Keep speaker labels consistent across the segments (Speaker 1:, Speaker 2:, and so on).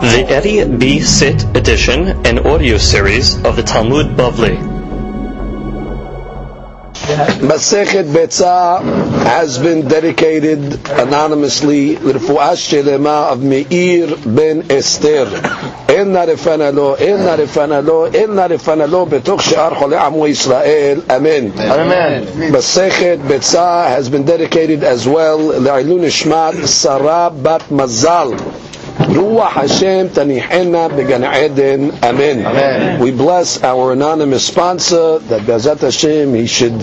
Speaker 1: The Eddie B. Sit edition and audio series of the Talmud Bavli.
Speaker 2: Masechet Betzah has been dedicated anonymously L'Refuah Shelema of Meir ben Esther. Enna refana lo, enna refana lo, enna refana lo, בתוך שאר חולי עמו ישראל, אמן.
Speaker 3: Amen.
Speaker 2: Masechet Betzah has been dedicated as well לעילוי נשמת Sarah bat Mazal. Ruach Hashem Tanihena Began Eden. Amen.
Speaker 3: Amen.
Speaker 2: We bless our anonymous sponsor that Bezat Hashem he should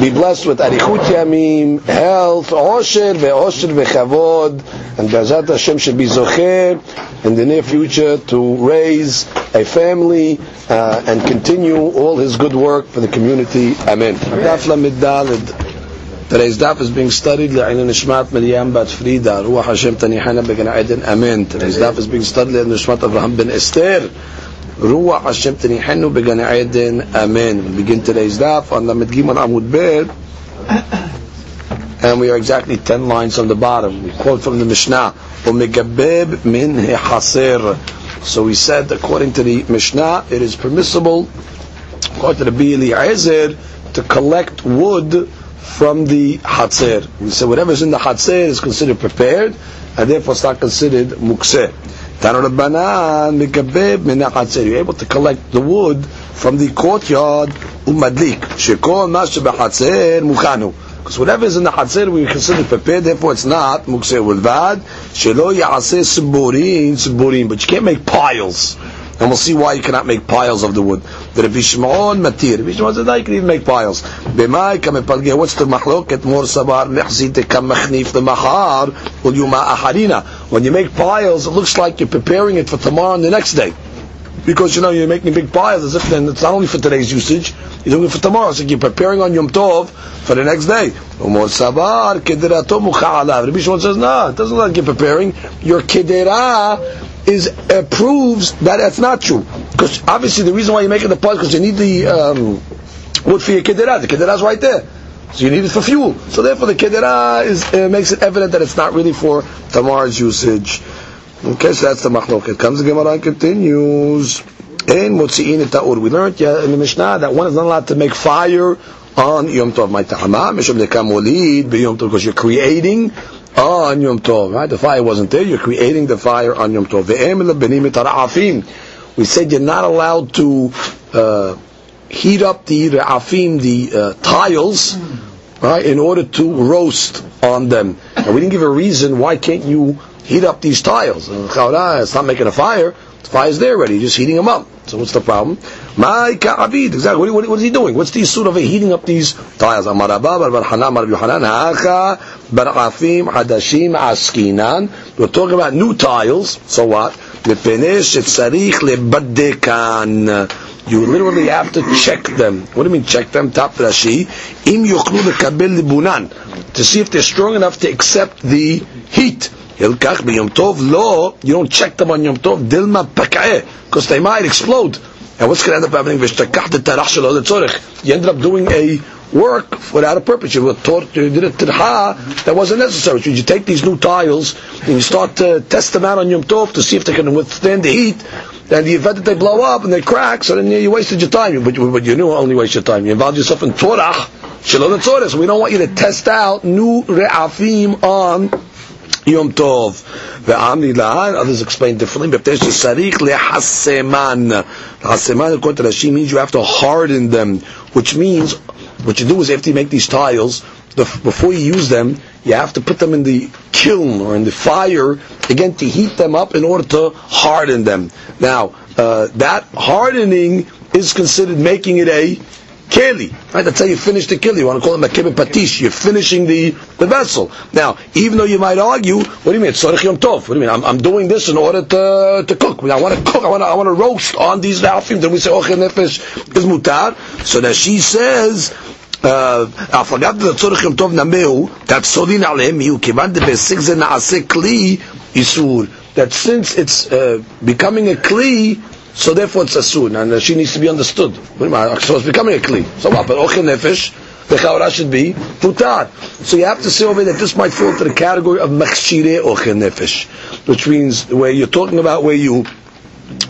Speaker 2: be blessed with Arichut Yamim, health, Osher ve'Osher ve'Chavod, and Bezat Hashem should be Zocher in the near future to raise a family uh, and continue all his good work for the community. Amen. Daled. Today's daf is being studied Le'ilun Nishmat Miriam Bat Frida Ruach Hashem Tanihana Began Eden Amen Today's daf is being studied Le'ilun Nishmat Avraham Ben Esther Ruach Hashem Tanihanu Began Eden Amen We begin today's daf on Lamed Gimon Amud Bet and we are exactly 10 lines on the bottom we quote from the Mishnah ومجبب min haser. So we said according to the Mishnah it is permissible according to the Bili Ezer to collect wood from the Hatzer. We said whatever's in the Hatzer is considered prepared, and therefore it's not considered mukseh. You're able to collect the wood from the courtyard umadlik. Because whatever is in the Hatzer we consider prepared, therefore it's not mukseh ulvad. But you can't make piles. And we'll see why you cannot make piles of the wood. The Rabbi Shimon matir. Rabbi Shimon said, you can even make piles. B'mai kamepalge. What's the machloket? Mor sabar mechzite kamachnif the mahar ul yuma aharina. When you make piles, it looks like you're preparing it for tomorrow and the next day. Because you know you're making big piles as if then it's not only for today's usage, you're doing it for tomorrow. So you're preparing on Yom Tov for the next day. Umor sabar kederato mukha'alav. Rabbi Shimon says, no, it doesn't look like you're preparing. Your kedera is uh, proves that that's not true. Because obviously the reason why you're making the piles because you need the um, wood for your kedera. The kedera is right there. So you need it for fuel. So therefore the kedera is, uh, makes it evident that it's not really for tomorrow's usage. Okay, so that's the machloket. Comes the Gemara and continues. In motzi'in ta'ur. We learned yeah, in the Mishnah that one is not allowed to make fire on Yom Tov. My ta'ama, mishum Tov, because you're creating on Yom Tov, right? The fire wasn't there, you're creating the fire on Yom Tov. Ve'em lebenim tara'afim. We said you're not allowed to uh, heat up the ra'afim, the uh, tiles, right, in order to roast on them. And we didn't give a reason why can't you heat up these tiles. It's not making a fire. The fire's there already. You're just heating them up. So what's the problem? My ka'abid. Exactly. What, what, what is he doing? What's the issue of heating up these tiles? Amar Abba, Bar Hadashim, Askinan. We're talking about new tiles. So what? You literally have to check them. What do you mean check them? Top Rashi. Im yuklu lekabel libunan. To see if they're strong enough to accept the heat. Hilkach b'Yom Tov lo, you don't check them on Yom Tov, dilma paka'eh, because they might explode. And what's going to end up happening? You ended up doing a work without a purpose. You, were taught, you did a tirha that wasn't necessary. So you take these new tiles and you start to test them out on Yom Tov to see if they can withstand the heat. And the event that they blow up and they crack, so then you wasted your time. But, but you knew only waste your time. You involved yourself in torah, shelo letzorich. So we don't want you to test out new re'afim on Yom Tov. Ve'amni la'an, others explain differently, but there's a sarich le'haseman. Haseman, according to Rashi, means you have to harden them, which means, what you do is after you make these tiles, the, before you use them, you have to put them in the kiln or in the fire, again, to heat them up in order to harden them. Now, uh, that hardening is considered making it a keli. Right? That's how you finish the keli. You want to call it makebe patish. You're finishing the, the vessel. Now, even though you might argue, what do you mean? Tzorich yom tov. What do you mean? I'm, I'm doing this in order to, to cook. I want to cook. I want to, I want to roast on these rafim. Then we say, ochel nefesh is mutar. So that she says, הפלגת לצורך יום טוב נמהו, תפסולין עליהם יהיו, כיוון דבהישג זה נעשה כלי איסור. That since it's uh, becoming a kli, so therefore it's asur. And she needs to be understood. So it's becoming a kli. So what? But ochel nefesh, the chaura should be mutar. So you have to say over that this might fall into the category of machshire or nefesh, which means where you're talking about where you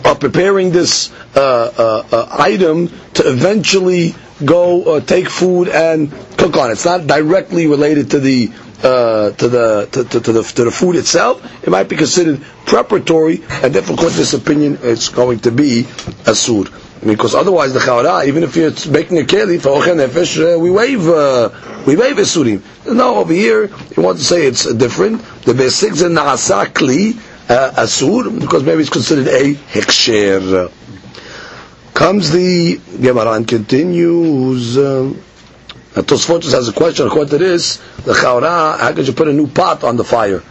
Speaker 2: are preparing this uh, uh, uh, item to eventually go uh, take food and cook on it. It's not directly related to the uh, to the to, to, to, the to the food itself. It might be considered preparatory, and therefore, according to this opinion, it's going to be asur. Because otherwise, the chawra, even if you're making a keli for nefesh, uh, we waive uh, we waive asurim. No, over here, you want to say it's different. The basics in naasa kli uh, asur because maybe it's considered a heksher. Comes the Gemara and continues. Um, Tosfot just has a question. According to this, the chawra, how could you put a new pot on the fire?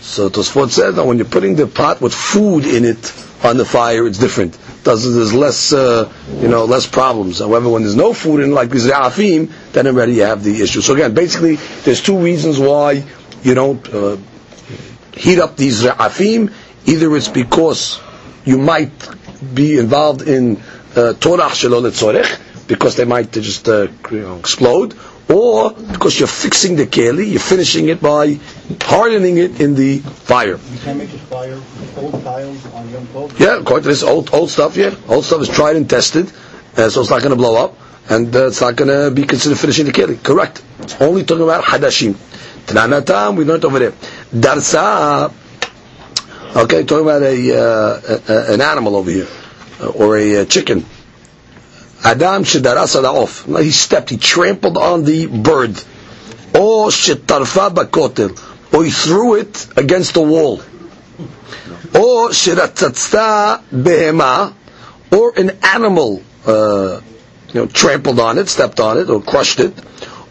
Speaker 2: So Tosfot says that when you're putting the pot with food in it on the fire, it's different. Does there's less, uh, you know, less problems. However, when there's no food in, like re'afim, then already you have the issue. So again, basically, there's two reasons why you don't uh, heat up these re'afim. Either it's because you might be involved in uh, torach uh, because they might just uh, explode, or because you're fixing the keli, you're finishing it by hardening it in the fire.
Speaker 3: You can make a fire old tiles on Yom Tov?
Speaker 2: Yeah, according to this old old stuff, yeah, old stuff is tried and tested, uh, so it's not going to blow up, and uh, it's not going to be considered finishing the keli. Correct. It's only talking about hadashim. Tananatam, we learned over there. Darsa, okay, talking about a, uh, a, an animal over here, uh, or a uh, chicken. Adam shedarasa off. He stepped, he trampled on the bird. Or shetarfa bakotel. Or he threw it against the wall. Or shiratzatsta behema. Or an animal, uh, you know, trampled on it, stepped on it, or crushed it.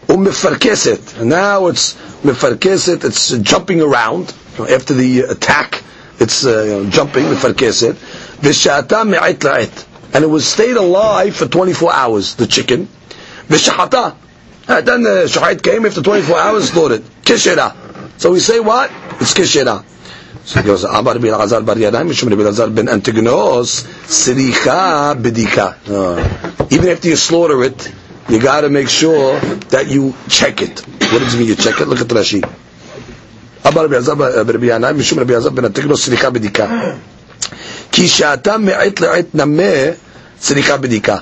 Speaker 2: Or mifarkeset. And now it's mifarkeset, it's jumping around. After the attack, it's uh, you know, jumping, mifarkeset. V'shata me'ait la'et and it was stayed alive for 24 hours, the chicken. V'shahata. And then the shahid came after 24 hours, slaughtered. Kishera. So we say what? It's kishera. So he goes, Amar bin Azar bar Yanai, Mishum bin Azar bin Antigonos, Siricha bidika. Uh, even after you slaughter it, you got to make sure that you check it. What does it mean you check it? Look at the Rashi. Amar bin Azar bin Azar Siricha bidika. כי שעתה מעת לעת נמה צריכה בדיקה.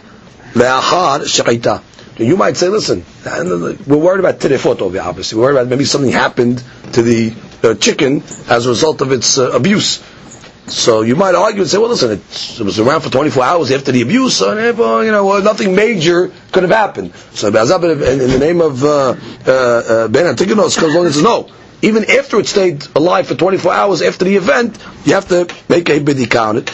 Speaker 2: לאחר שחייתה. You might say, listen, we're worried about terefot over obviously. We're worried about maybe something happened to the uh, chicken as a result of its uh, abuse. So you might argue and say, well, listen, it, was around for 24 hours after the abuse, so you know, well, nothing major could have happened. So in, in the name of uh, uh, uh, Ben Antigonos, comes along and says, no, even after it stayed alive for 24 hours after the event, you have to make a bidika on it.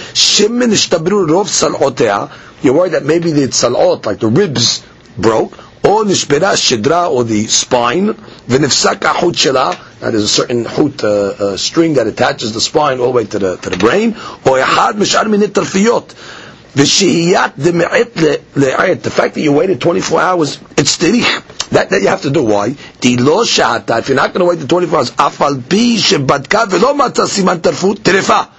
Speaker 2: You're worried that maybe the salot, like the ribs, broke. Or nishbera shidra, or the spine. V'nifsak ahut shela. Now there's a certain hut, uh, uh, string that attaches the spine all the way to the, to the brain. Or yahad mishar le'ayet. The fact that you waited 24 hours, it's tirich. That, that you have to do. Why? If you're not going to wait the 24 hours, afal pi shebadka velo mata siman tarfut terefa.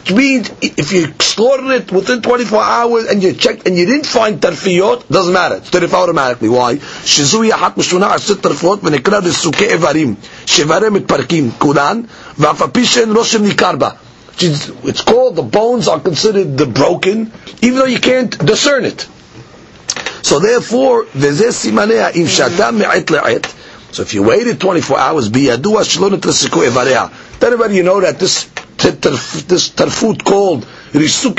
Speaker 2: Which means if you slaughtered it within 24 hours and you checked and you didn't find tarfiyot, doesn't matter. It's terefa automatically. Why? שזוהי אחת משונה עשרת טרפות ונקרא לסוכי איברים, שאיבריהם מתפרקים כולן, ואף על פי שאין רושם ניכר בה. It's called, the bones are considered the broken, even though you can't discern it. So therefore, if shatam so if you waited 24 hours, biyadua shlonit resiku evareha. Then everybody you know that this this tarfut called risuk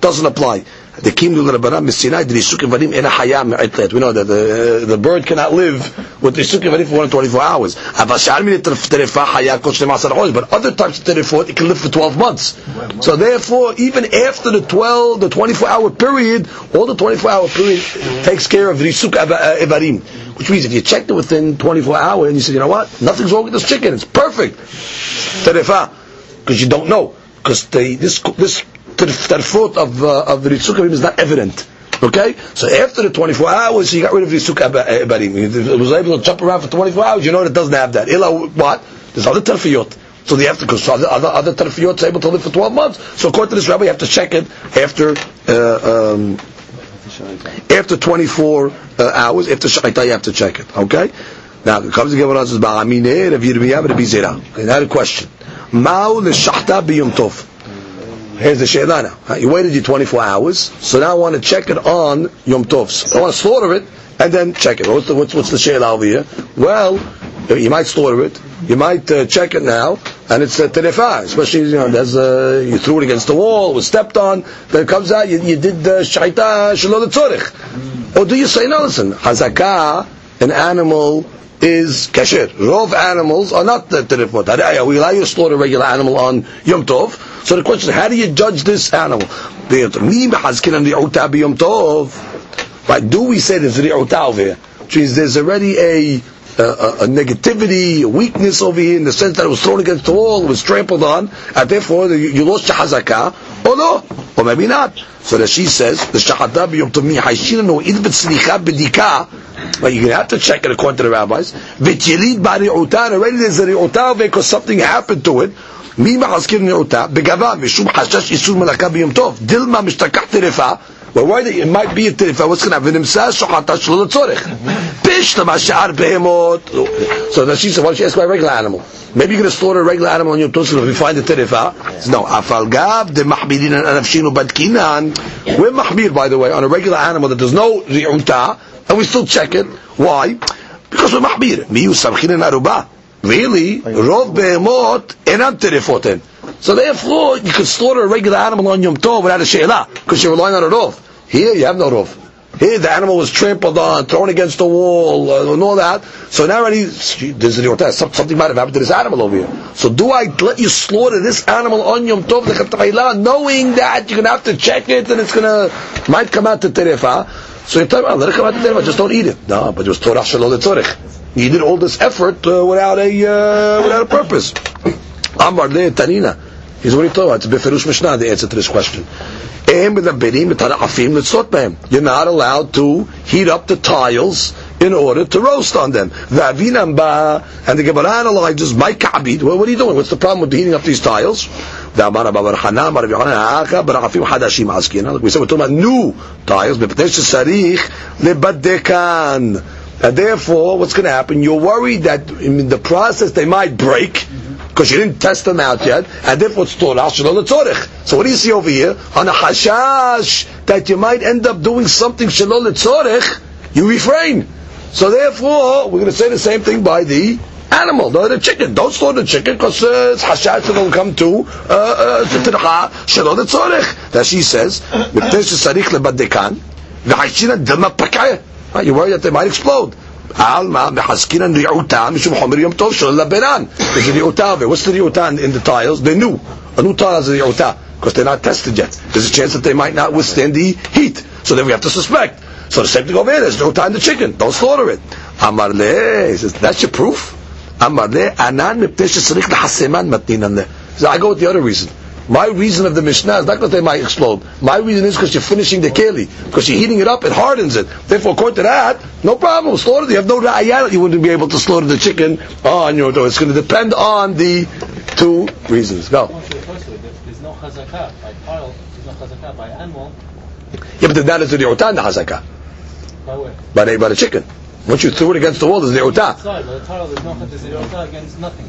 Speaker 2: doesn't apply. The king of the Rabbanah Messinai, the Risuk Evarim in a hayam We know that the, uh, the bird cannot live with Risuk Evarim for 124 hours. But other types of terefot, it can live for 12 months. So therefore, even after the 12, the 24 hour period, all the 24 hour period takes care of the Risuk Evarim. Which means if you checked it within 24 hours and you said, you know what, nothing's wrong with this chicken, it's perfect. Terefa. Because you don't know. Because this, this tarfot of uh, of the Ritzuk is not evident. Okay? So after the 24 hours, he got rid of the Ritzuk Abarim. He was able to jump around for 24 hours, you know it doesn't have that. Illa, what? There's other tarfiyot. So they have to, because other, other, other tarfiyot able to live for 12 months. So according to this rabbi, you have to check it after, uh, um, After 24 uh, hours, after Shaita, you have to check it. Okay? Now, it comes to Gemara and says, Ba'amineh, Rav Yirmiyah, Rabbi Zera. The question. Ma'u l'shachta b'yom tov. Here's the Sheila now. You waited you 24 hours, so now I want to check it on Yom Tov. So I want to slaughter it, and then check it. What's the, what's, what's the Sheila over here? Well, you might slaughter it, you might uh, check it now, and it's uh, terefa, especially, you know, there's, uh, you threw it against the wall, was stepped on, then it comes out, you, you did uh, shaita tzorich. Or do you say, no, listen, hazakah, an animal is kasher. Rov animals are not the terefot. We allow you to slaughter a regular animal on Yom Tov. So the question is, how do you judge this animal? Right? Do we say there's ri'uta over here? Which means there's already a, a, a negativity, a weakness over here in the sense that it was thrown against the wall, it was trampled on, and therefore you, you lost your hazakah, or no, or maybe not. So that she says, the shahada b'yom tov mi haishiranu id b'tzlicha b'dika, but you're going to have to check it according to the rabbis. V'tilid ba'ri'uta, already there's a ri'uta because something happened to it. מי מחזקיר נאותה? בגבה, משום חשש איסור מלאכה ביום טוב. דילמה משתכח טרפה, well, why it might be a I What's going to happen? So then she said, why don't you ask about regular animal? Maybe you're going to slaughter a regular animal on your tosaf if you find the terifa." No. Afalgab, the mahbirin and anafshinu badkinan. We're mahbir, by the way, on a regular animal that there's no Riunta, and we still check it. Why? Because we're mahbir. Miyu sabchin and Aruba. really, rov behemot enam terifoten. So therefore, you could slaughter a regular animal on Yom Tov without a she'elah, because you're relying on a rov. Here, you have no roof. Here, the animal was trampled on, thrown against the wall, uh, and all that. So now already, there's a something might have happened to this animal over here. So do I let you slaughter this animal on Yom Tov, knowing that you're going to have to check it, and it's going to, might come out to terefa. So you tell me, oh, let it come out to terefa, just don't eat it. No, but it was torah shalom Tzorech. You did all this effort uh, without a, uh, without a purpose. Amar le Tanina. He's already talking about. It's Beferush Mishnah, the answer to this question. You're not allowed to heat up the tiles in order to roast on them. And the Gemara analyzes, my kabid, what are you doing? What's the problem with heating up these tiles? We said we're talking about new tiles. And therefore, what's going to happen? You're worried that in the process they might break, because you didn't test them out yet, and therefore it's Torah Shalom Tzorich. So what do you see over here? On a hashash that you might end up doing something Shalom Tzorich, you refrain. So therefore, we're going to say the same thing by the animal, no, the chicken. Don't slaughter the chicken because uh, it's hashash that will come to uh, uh, Shalom Tzorich. That she says, Miptesh Sarich Lebadekan, V'hashina Dama Pakaya. You're worried that they might explode. Alma mechaskinan ri'uta mishum chomer yom tov shel labenan. There's a ri'uta What's the ri'uta in the tiles? They're new. A new tile has a ri'uta because they're not tested yet. There's a chance that they might not withstand the heat. So then we have to suspect. So the same thing over here. There's no time the chicken. Don't slaughter it. Amar le. He says, that's your proof? Amar le. Anan mipteh shesarich lehaseman matninan So I go with the other reason. My reason of the Mishnah is not because they might explode. My reason is because you're finishing the keli. Because you're heating it up, it hardens it. Therefore, according to that, no problem. Slaughter. You have no ra'ayah you wouldn't be able to slaughter the chicken on your door. It's going to depend on the two reasons. Go.
Speaker 4: There's no chazakah by pile. There's no chazakah by animal.
Speaker 2: Yeah, but that is the ri'utan, the chazakah.
Speaker 4: By what?
Speaker 2: By the, by the chicken. Once you threw it against the wall, there's the.
Speaker 4: Outside, by the tile, there's no chazakah against nothing.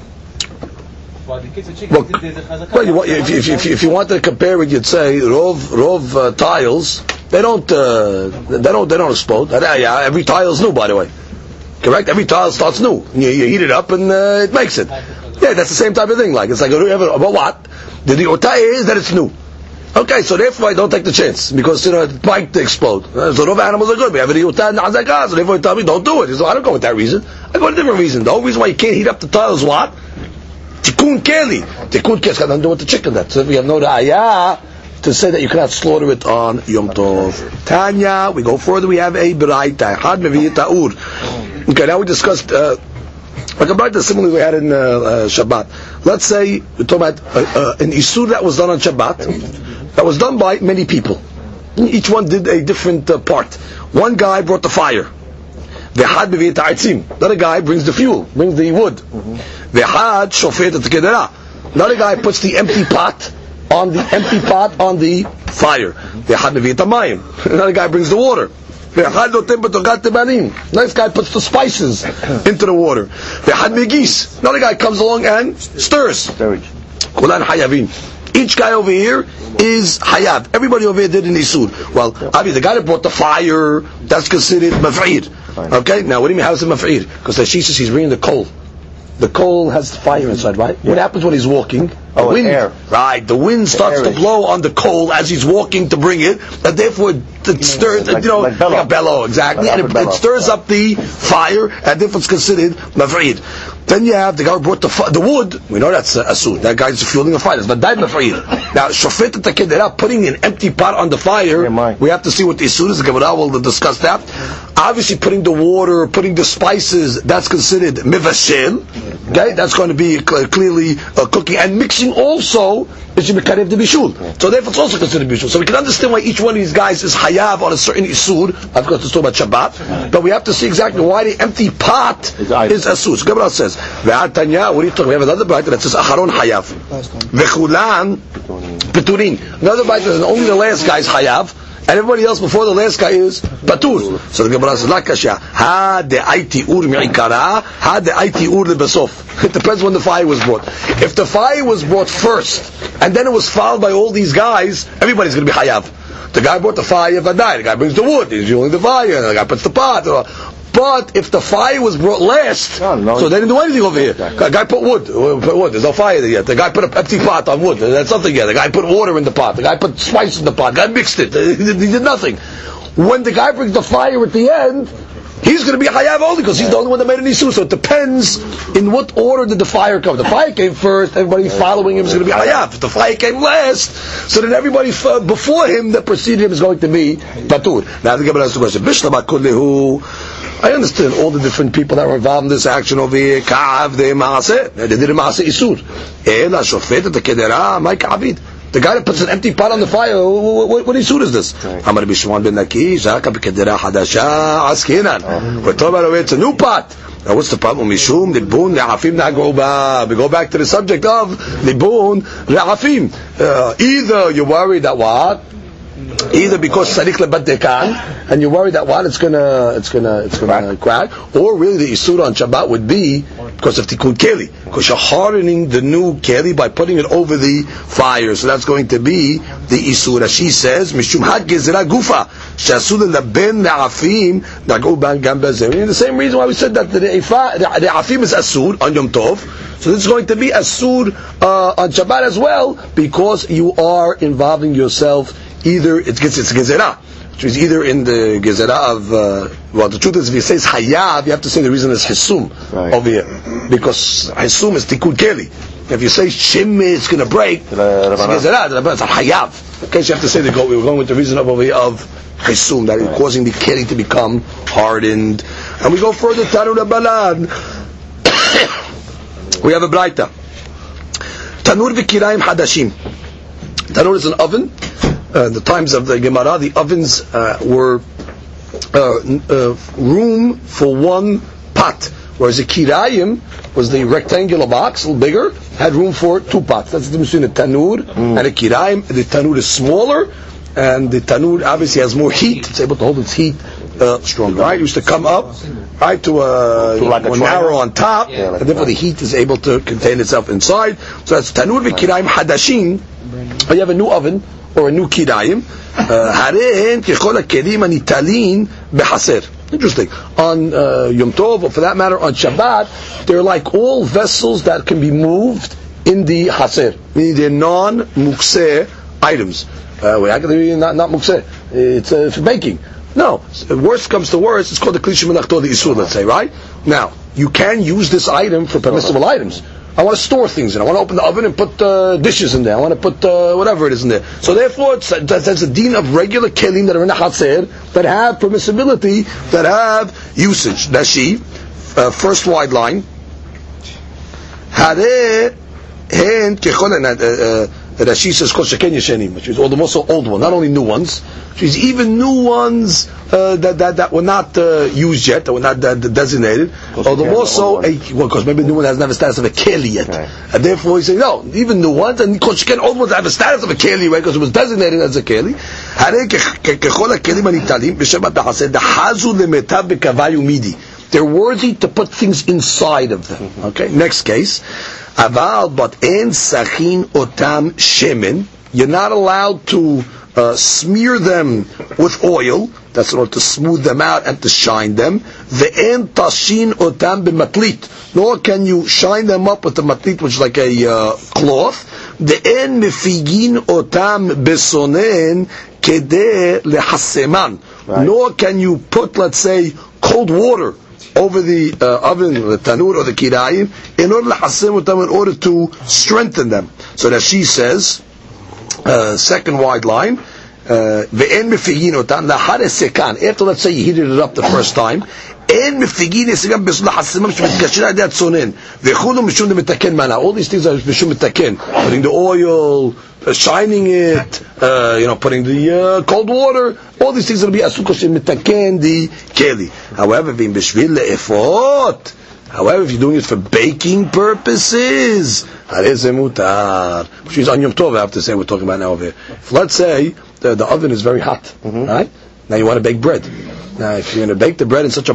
Speaker 4: Well,
Speaker 2: well you if, if, if, if, you want to compare it, you'd say rov rov uh, tiles. They don't uh, they don't they don't explode. Uh, yeah, every tile is new, by the way. Correct. Every tile starts new. You, you heat it up and uh, it makes it. Yeah, that's the same type of thing. Like it's like a, but what? The otah is that it's new. Okay, so therefore I don't take the chance because you know it might explode. Uh, so rov animals are good. We have a riutah and so therefore you tell me don't do it. So I don't go with that reason. I go with a different reason. The only reason why you can't heat up the tiles what? Tikkun keli. Tikkun keli has got nothing to do with the chicken. That so we have no raya to say that you cannot slaughter it on Yom Tov. Tanya, we go further. We have a beraita. Had mevi Okay, now we discussed. Uh, like about the similar we had in uh, uh, Shabbat. Let's say we're talking about uh, uh, an isur that was done on Shabbat, that was done by many people. Each one did a different uh, part. One guy brought the fire. V'ehad b'vi ta'etzim. Another guy brings the fuel, brings the wood. V'ehad shofet et kedera. Another guy puts the empty pot on the empty pot on the fire. V'ehad b'vi ta'mayim. Another guy brings the water. V'ehad notem b'togat tebalim. Next guy puts the spices into the water. V'ehad megis. Another guy comes along and stirs. Kulan. Each guy over here is hayab. Everybody over here did an isur. Well, Abi, the guy that brought the fire, that's considered maf'id. Okay, now what do you mean, how is it maf'ir? Because Rashi says he's bringing the coal. The coal has fire inside, right? What happens when he's walking? The
Speaker 5: Oh,
Speaker 2: wind,
Speaker 5: air.
Speaker 2: right? The wind starts to blow on the coal as he's walking to bring it, and therefore it stirs,
Speaker 5: Like-
Speaker 2: you know,
Speaker 5: like bellow.
Speaker 2: a bellow, exactly,
Speaker 5: Like
Speaker 2: and it,
Speaker 5: bellow.
Speaker 2: it stirs up the fire, and therefore it's considered maf'id. Then you have the guy who brought the, the wood, we know that's a, a suit, that guy's fueling a fire, that's died maf'id. Now, shofet they're not putting an empty pot on the fire,
Speaker 5: Yeah,
Speaker 2: we have to see what the isur is, the Gemara will discuss that. Obviously putting the water, putting the spices, that's considered mivashel, okay, that's going to be clearly uh, cooking, and mixing also is mekarev the bishul. So therefore it's also considered bishul. So we can understand why each one of these guys is hayav on a certain isur. Of course, it's talking about Shabbat, but we have to see exactly why the empty pot
Speaker 5: Is item.
Speaker 2: is asur. So Gemara says, "Ve'at Tanya." What are you talking? We have another brayta that says acharon hayav, vechulan peturin. Another brayta that says only the last guy is hayav. And everybody else before the last guy is patur. So the Gemara says, "La kasha, ha de aiti ur mi'ikara, ha de aiti ur lebesof." It depends when the fire was brought. If the fire was brought first, and then it was followed by all these guys, everybody's going to be hayav. The guy brought the fire, vadai. The guy brings the wood, he's fueling the fire, and the guy puts the pot. But if the fire was brought last,
Speaker 5: No, no.
Speaker 2: so they didn't do anything over here. The guy put wood, uh, put wood. There's no fire there yet. The guy put a empty pot on wood. That's nothing yet. The guy put water in the pot. The guy put spice in the pot. The guy mixed it. He did, nothing. When the guy brings the fire at the end, he's going to be hayav only because he's the only one that made an issue. So it depends in what order did the fire come. The fire came first. Everybody following him is going to be hayav. If the fire came last, so then everybody f- before him that preceded him is going to be patur. Now the Gemara asks the question. I understand all the different people that were involved in this action over here. Ka'av de maaseh. They did a maaseh isur. Ela shofet the kedera. My ka'avid. The guy that puts an empty pot on the fire, what, what, what isur is this? Amar Bishwan ben Lakish, Zaka b'kedera hadasha askinan. We're talking about it's a new pot. Now what's the problem? Mishum libun le'afim na'goba. We go back to the subject of libun le'afim. Uh, either you're worried that what? Either because sarik lebadekan, and you're worried that what it's gonna it's gonna it's gonna crack, or really the isura on Shabbat would be because of tikkun keli, because you're hardening the new keli by putting it over the fire. So that's going to be the isura. She says mishum had gezerah gufa shasul leben le'afim nago ban gam bezer. The same reason why we said that the ifa the afim is asur on Yom Tov. So this is going to be asur uh, on Shabbat as well because you are involving yourself either it gets it's gezerah, which is either in the gezerah of uh, well the truth is if he says hayav, you have to say the reason is hisum
Speaker 5: Right.
Speaker 2: over here because hisum is tikkun keli. If you say shim, it's going to break. It's gezerah, it's hayav. Okay, so you have to say the go. We're going with the reason of over here of hisum that is causing the keli to become hardened, and we go further. Tanu Rabbanan. we have a braita. Tanur v'kirayim hadashim. Tanur is an oven. Uh, in the times of the Gemara, the ovens uh, were uh, uh, room for one pot, whereas a kirayim was the rectangular box, a little bigger, had room for two pots. That's the difference between a tanur and a kirayim. The tanur is smaller, and the tanur obviously has more heat. It's able to hold its heat uh, stronger. Right? It used to come up right to a,
Speaker 5: To like a
Speaker 2: narrow on top,
Speaker 5: Yeah, like
Speaker 2: and therefore the heat is able to contain itself inside. So that's tanur v'kirayim hadashim. Or you have a new oven or a new kidayim. Behaser. Interesting. On uh, Yom Tov, or for that matter, on Shabbat, they're like all vessels that can be moved in the haser, meaning they're non-mukseh items. Uh, wait, how can not, not mukseh? It's uh, for baking. No, uh, worst comes to worst, it's called the klishim the isur, let's say, right? Now, you can use this item for permissible items. I want to store things in. I want to open the oven and put uh, dishes in there. I want to put uh, whatever it is in there. So therefore, it's, uh, that's a deen of regular kelim that are in the hatzer that have permissibility, that have usage. Nashi, uh, first wide line. Hare hen kechol that she says called Sheken Yeshenim, which is all the most old ones, not only new ones, She's even new ones uh, that, that that were not uh, used yet, that were not designated,
Speaker 5: or
Speaker 2: the
Speaker 5: more
Speaker 2: so, because maybe the new one has never status of a keli yet,
Speaker 5: okay.
Speaker 2: and therefore he says no, even new ones and called Sheken old ones have a status of a keli, right? Because it was designated as a keli. They're worthy to put things inside of them. Okay, next case. Aval, but in sachin otam shemen, you're not allowed to uh, smear them with oil. That's in order to smooth them out and to shine them. The en tashin otam bimatlit. Nor can you shine them up with the matlit, which is like a uh, cloth. The en mifigin otam besonen kede
Speaker 5: lehaseman.
Speaker 2: Nor can you put, let's say, cold water over the uh, oven, the tanur or the kirayim, in order to in order to strengthen them. So that she says, uh, second wide line, uh, after let's say you heated it up the first time, אין מפיגין הסקן בסוד החסמם שמתקשר על ידי הצונן, וכולו משום דמתקן מנה, all these things are משום מתקן, putting the oil, uh, shining it, uh, you know, putting the uh, cold water, all these things will be עשו כשמתקן the כלי. However, ואם בשביל לאפות, However, if you're doing it for baking purposes, הרי זה מותר. Which is on Yom Tov, I have to say, we're talking about now over here. If let's say the, the oven is very hot, right? Now you want to bake bread. Now if you're going to bake the bread in such a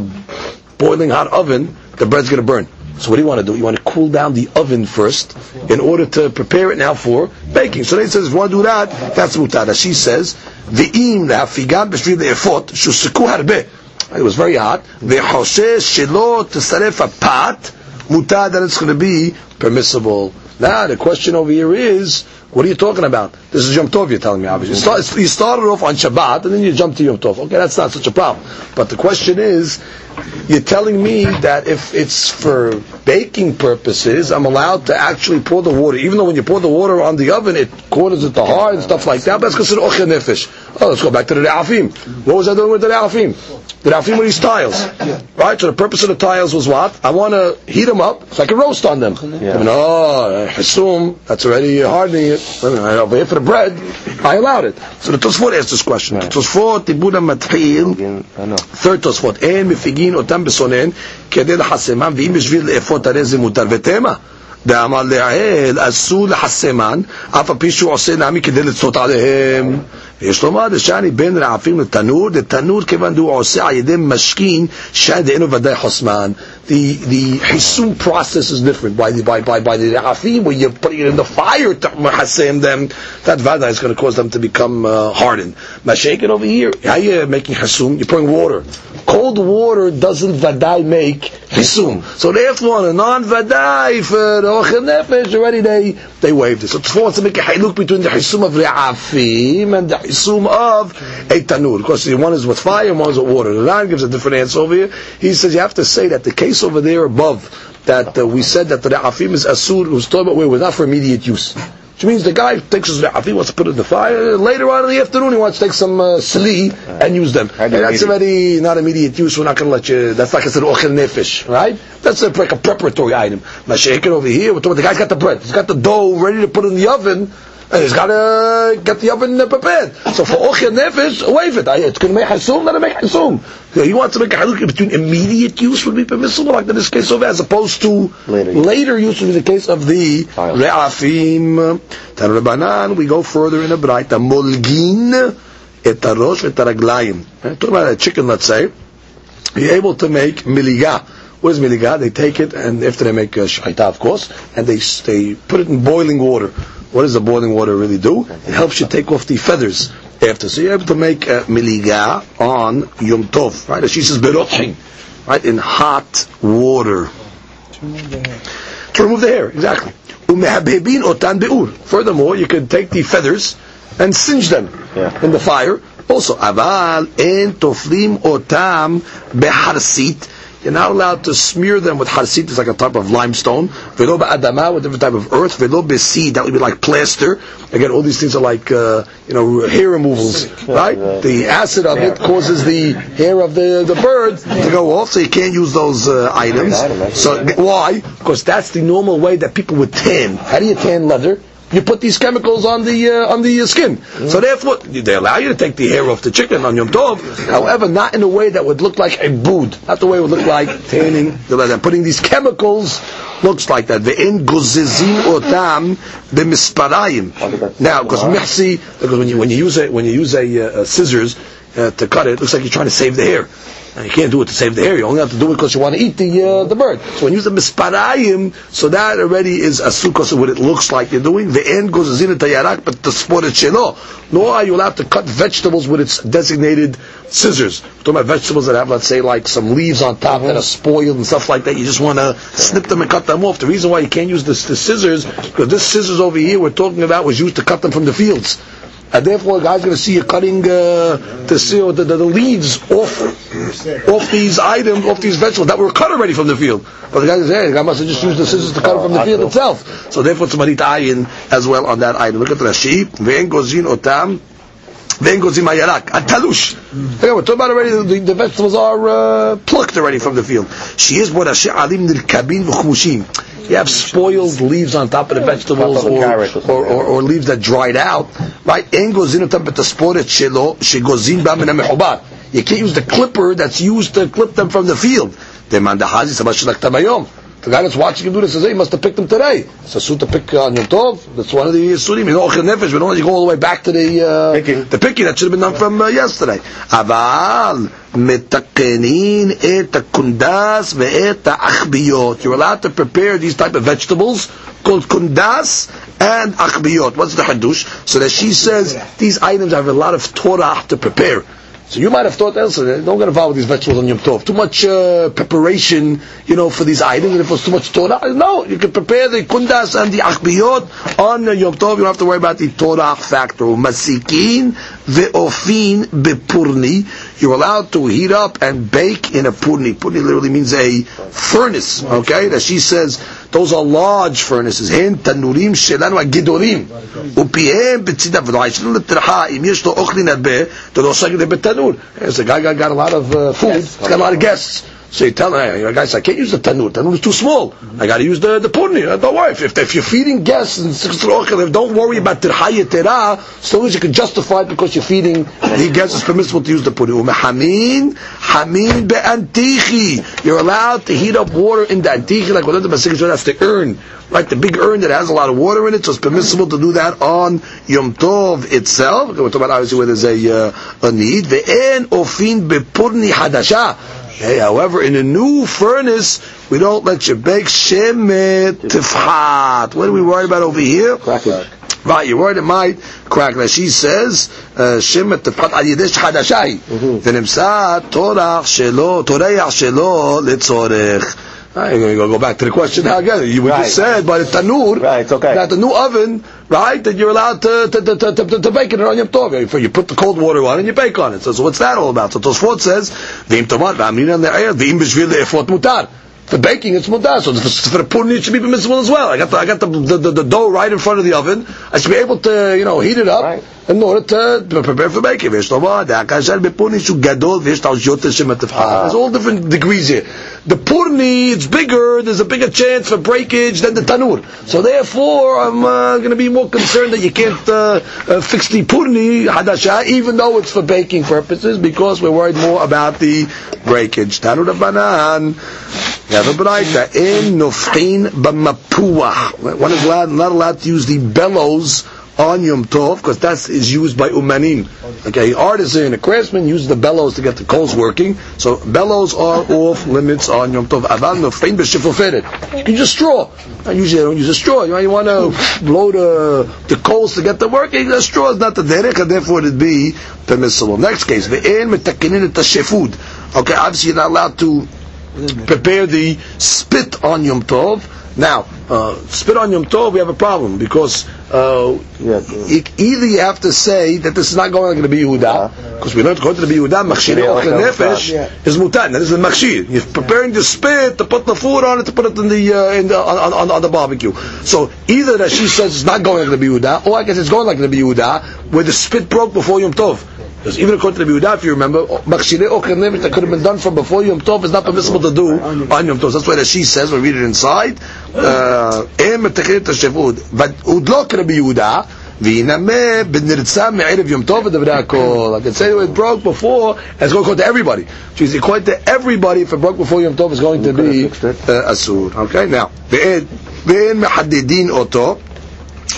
Speaker 2: boiling hot oven, the bread's going to burn. So what do you want to do? You want to cool down the oven first in order to prepare it now for baking. So they says, if you want to do that, that's mutada. She says, the im lehafigan b'shvi le'efot shusiku harbe. It was very hot. Ve'choshesh shelo tesaref pat mutada. It's going to be permissible. Now the question over here is, what are you talking about? This is Yom Tov you're telling me, obviously. You, start, you started off on Shabbat and then you jump to Yom Tov. Okay, that's not such a problem. But the question is, you're telling me that if it's for baking purposes, I'm allowed to actually pour the water, even though when you pour the water on the oven, it quarters it to hard and stuff like that, but it's considered ochel nefesh. Oh, let's go back to the Re'afim. What was I doing with the Re'afim? The Re'afim were these tiles. Right? So the purpose of the tiles was what? I want to heat them up so I can roast on them.
Speaker 5: Yeah.
Speaker 2: No, Hasum, that's already hardening it. Wait a minute, Over here for the bread, I allowed it. So the Tosfot asked this question.
Speaker 5: Right.
Speaker 2: Tosfot, Tibud מתחיל,
Speaker 5: I know.
Speaker 2: third תוספות, אין מפיגין אותם בסונן כדי לחסמם, ואם בשביל לאפות הרי זה מותר ותמה. דאמר לעיל, אסור לחסמן, אף על פי שהוא עושה נעמי כדי לצות עליהם. ויש לומר, דשאני בין רעפים לתנור, דתנור כיוון דהוא עושה על ידי משכין, שאני דאינו ודאי חוסמן. The, the hisum process is different. By the, by, by, by the ra'afim, where you're putting it in the fire to mahasem them, that vada is going to cause them to become uh, hardened. Mashake it over here. How you making hisum? You're pouring water. Cold water doesn't vadai make hisum. So therefore, on a non-vadai for the ochel nefesh, already they, they waived it. So it's wants to make a haluk between the hisum of re'afim and the hisum of a tanur. Of course, the one is with fire one is with water. The Ran gives a different answer over here. He says you have to say that the case over there above, that uh, we said that the re'afim is asur, was talking about where it was not for immediate use. Which means the guy takes his re'afim, wants to put it in the fire, later on in the afternoon he wants to take some uh, sli and use them. And that's already not immediate use, we're not going to let you, that's not considered ochel nefesh, right? That's a, like a preparatory item. Mashake it over here, we're talking about the guy's got the bread, he's got the dough ready to put in the oven, and he's got to get the oven prepared. So for ochel nefesh, wave it. It's going to make hasum, let it make hasum. So he wants to make a halukah between immediate use would be permissible, like in this case over, as opposed to
Speaker 5: Later use.
Speaker 2: use would be the case of the re'afim. Tan Rabbanan, we go further in the Braita. Molgin et harosh et. Eh, Talking about a chicken, let's say. You're able to make miliga. What is miliga? They take it, and after they make uh, shaita, of course, and they they put it in boiling water. What does the boiling water really do? It helps you take off the feathers after. So you're able to make uh, miliga on Yom Tov, right? She says, berochin, right? In hot water. To remove the hair, To exactly. Umehabebin otan beur. Furthermore, you can take the feathers and singe them
Speaker 5: Yeah.
Speaker 2: in the fire. Also, aval en toflim otam beharsit. You're not allowed to smear them with harsit, it's like a type of limestone. Velo adama, with different type of earth. Velo seed, that would be like plaster. Again, all these things are like, uh, you know, hair removals, right? The acid of it causes the hair of the, the bird to go off, so you can't use those uh, items. So, why? Because that's the normal way that people would tan. How do you tan leather? You put these chemicals on the uh, on the uh, skin. So therefore, they allow you to take the hair off the chicken on Yom Tov. However, not in a way that would look like a bood. Not the way it would look like tanning. They're putting these chemicals looks like that. Ve'en gozizin otam b'misparayim. Now, because mihsi, because when you when you use a when you use a, uh, scissors uh, to cut it, it looks like you're trying to save the hair. And you can't do it to save the hair. You only have to do it because you want to eat the uh, the bird. So when you use the misparayim, so that already is a sukkah of what it looks like you're doing. The end goes zina tayarak, but the sport it shelo. Nor are you allowed to cut vegetables with its designated scissors. We're talking about vegetables that have, let's say, like some leaves on top that are spoiled and stuff like that. You just want to snip them and cut them off. The reason why you can't use this, the scissors, because this scissors over here we're talking about was used to cut them from the fields and therefore a guy's going to see you cutting uh, the, the, the, the leaves off off these items, off these vegetables that were cut already from the field. But the guy says, hey, the guy must have just used the scissors to cut it from the field itself. So therefore it's marit ayin as well on that item. Look at the Rashi. Ve'en gozin otam then goes in mayarak, a talush. Okay, we're talking about already the, the vegetables are uh, plucked already from the field. She is what alim nirkabin v'chumushim you have spoiled leaves on top of the vegetables or, or, or, or leaves that dried out, right? You can't use the clipper that's used to clip them from the field. The the guy that's watching him do this says, hey, he must have picked him today. It's a suit to pick on Yom Tov. That's one of the surim. You know, Nefesh, we don't let you go all the way back to the uh, picking. the picking that should have been done from uh, yesterday. Aval metakenin et kundas ve'et achbiyot. You're allowed to prepare these type of vegetables called kundas and achbiyot. What's the hadush? So that she says these items have a lot of Torah to prepare. So you might have thought else. Don't get involved with these vegetables on Yom Tov. Too much uh, preparation, you know, for these items. And if it's too much Torah, uh, no, you can prepare the kundas and the achbiyot on uh, Yom Tov. You don't have to worry about the Torah factor. Masikin ve'ofin bepurni you're allowed to heat up and bake in a purni. Purni literally means a furnace. Okay, that she says those are large furnaces. Hint: tanurim shelanu agidorim upihem betzidav v'daishin l'terha im yesh lo ochlin arbe the rosagid betanur. There's a guy got, a lot of uh, food, yes. got a lot of guests. So you tell him, guy guys, I can't use the tanur. Tanur is too small. I got to use the the purni. Uh, don't worry. If, if you're feeding guests and don't worry about tirhaya tera. So long as you can justify it because you're feeding the guests, it's permissible to use the purni. Hamin, hamin be'antichi. You're allowed to heat up water in the antichi, like what the Masik that's the urn, right? The big urn that has a lot of water in it. So it's permissible to do that on Yom Tov itself. We're talking about obviously where there's a uh, a need. Ve'en ofin be'purni hadasha. Okay, however, in a new furnace, we don't let you bake shemit tifhat. What are we worried about over here?
Speaker 5: Crack.
Speaker 2: Right, you're worried it might crack. Now she says, uh, shemit tifhat al yedesh hadashai. Mm-hmm. V'nimsa torach shelo, toreach shelo letzorech. I'm going to go back to the question now again. You right. just said, but the tanur.
Speaker 5: Right, okay.
Speaker 2: Now the new oven right? That you're allowed to, to, to, to, to bake it on Yom Tov. You put the cold water on and you bake on it. So, so what's that all about? So Tosfot says, V'im tomat the air the b'shvil le'efot mutar. For baking, it's mutar. So for the pudding, it should be permissible as well. I got the, I got the, the, the, the dough right in front of the oven. I should be able to, you know, heat it up
Speaker 5: right.
Speaker 2: in order to prepare for baking. Ah. There's all different degrees here. The purni, it's bigger, there's a bigger chance for breakage than the tanur. So therefore, I'm uh, going to be more concerned that you can't uh, uh, fix the purni, hadasha, even though it's for baking purposes, because we're worried more about the breakage. Tanur Rabbanan, you have a braita, in nofin b'mapuah. One is not allowed to use the bellows on Yom Tov, because that is used by umanim. Okay, artisan, a craftsman uses the bellows to get the coals working. So bellows are off limits on Yom Tov. Aval nofein b'shifoferet. You can use straw. I usually I don't use a straw. You, want to blow the the coals to get them working. The straw is not the derech, and therefore it'd be permissible. Next case, ve'en metakinin et shefud. Okay, obviously you're not allowed to prepare the spit on Yom Tov. Now, uh, spit on Yom Tov, we have a problem because uh, either you have to say that this is not going to be Yehuda, because we learned going to be Yehuda, Machshir Nefesh is mutan. That is the Machshir. You're preparing the spit to put the food on it to put it in the, uh, in the on, on, on, the barbecue. So either that she says it's not going to be Yehuda, or I guess it's going like to be Yehuda, where the spit broke before Yom Tov. Because even according to Rabbi Yehuda, if you remember, makshirei ochel oh, nefesh that could have been done from before Yom Tov is not permissible to do on Yom Tov. That's why she says, we read it inside, uh, em etechet hashevud, udlok Rabbi Yehuda, v'inameh b'nirtzah me'erev Yom Tov v'devra kol. I can say it broke before, it's going to go to everybody. She's equate to everybody if it broke before Yom Tov it's going to be uh, asur. Okay, now, ve'en mehadidin oto,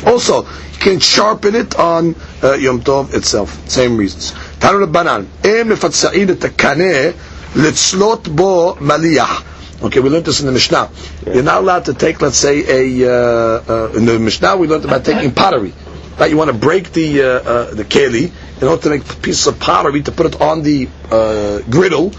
Speaker 2: also, can sharpen it on uh, Yom Tov itself. Same reasons. Tanu Rabbanan, em mefatza'in et kaneh letzlot bo maliach. Okay, we learned this in the Mishnah. You're not allowed to take, let's say, a uh, uh, in the Mishnah we learned about taking pottery. Right, you want to break the uh, uh, the keli in order to make pieces of pottery to put it on the uh, griddle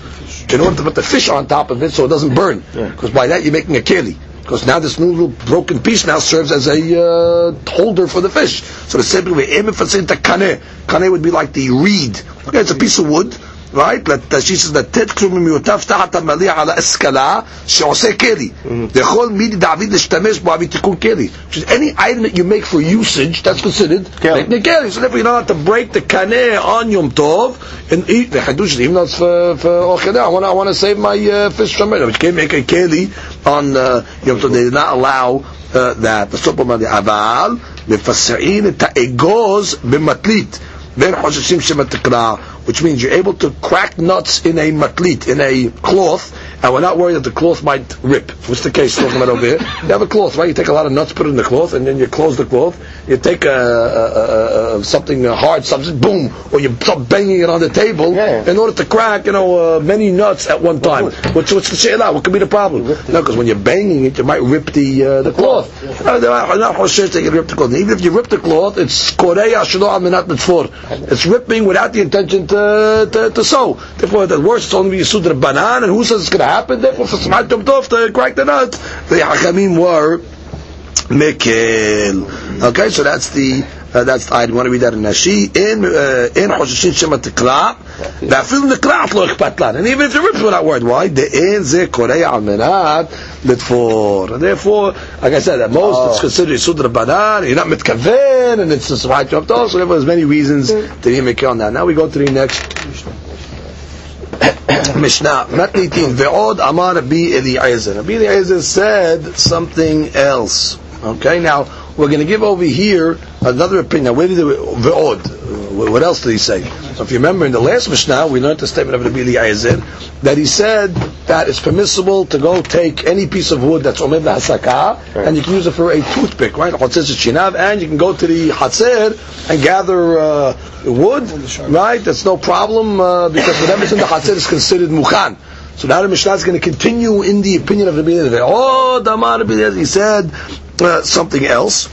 Speaker 2: in order to put the fish on top of it so it doesn't burn. Because by that you're making a keli. Because now this new little broken piece now serves as a uh, holder for the fish. So the same way, kane. Kane would be like the reed. Okay, it's a piece of wood, right? But uh, she says that tet כלום מיעוטיו תחת המליע על ההשכלה שעושה כלי. לכל מידי דעביד להשתמש בו בתיקון כלי. Which is any item that you make for usage, that's considered making a keli. So therefore you're not allowed to break the kaneh on Yom Tov and eat the hadush, even though it's for, for ocheda. I want to I want to save my uh, fish from it. Which can't make a keli on uh, Yom Tov. They did not allow uh, that. The בסוף אומר לי, אבל מפסעים את האגוז במטלית. בין חוששים שבתקרה, which means you're able to crack nuts in a matlit, in a cloth, and we're not worried that the cloth might rip. What's the case talking about over here? You have a cloth, right? You take a lot of nuts, put it in the cloth, and then you close the cloth. You take a, a, a, something a hard substance, boom, or you start banging it on the table
Speaker 5: Yeah.
Speaker 2: in order to crack, you know, uh, many nuts at one time. What's what's the sheila? What could be the problem? No, because when you're banging it, you might rip the uh, the cloth. Uh, they're not- not choshesh that you rip the cloth. Even if you rip the cloth, it's koreya shelo al menat mitzvor. It's ripping without the intention to to, to sew. Therefore, the worst it's only sudra banan, and who says it's going to happen? Therefore, for smart yom tov to crack the nut, the hachamim were mekel. Okay, so that's the uh, that's I want to read that in Rashi in uh, in Choshishin Shema Tikra. the Nikra Lo Ekpatlan. And even if it rips without word, why? The in ze Korei Al Menat Litfor. Therefore, like I said, at most oh. it's considered Sudra Banan. You're not Mitkaven, and it's just right up to us. So there's many reasons to be Mikkel now. Now we go to the next. Mishnah, Matnitin, Ve'od Amar Bi Eliezer. Bi Eliezer said something else. Okay, now we're going to give over here another opinion. Now, where did it, Ve'od? What else did he say? So if you remember in the last Mishnah, we learned the statement of the Rabbi Eliezer that he said that it's permissible to go take any piece of wood that's omed hasaka and you can use it for a toothpick, right? Chatzis shinav, and you can go to the hatzer and gather uh, wood, right? That's no problem uh, because whatever's in the hatzer is considered mukhan. So now the Mishnah is going to continue in the opinion of Rabbi Eliezer. Oh, Damar Rabbi Eliezer, he said uh, something else.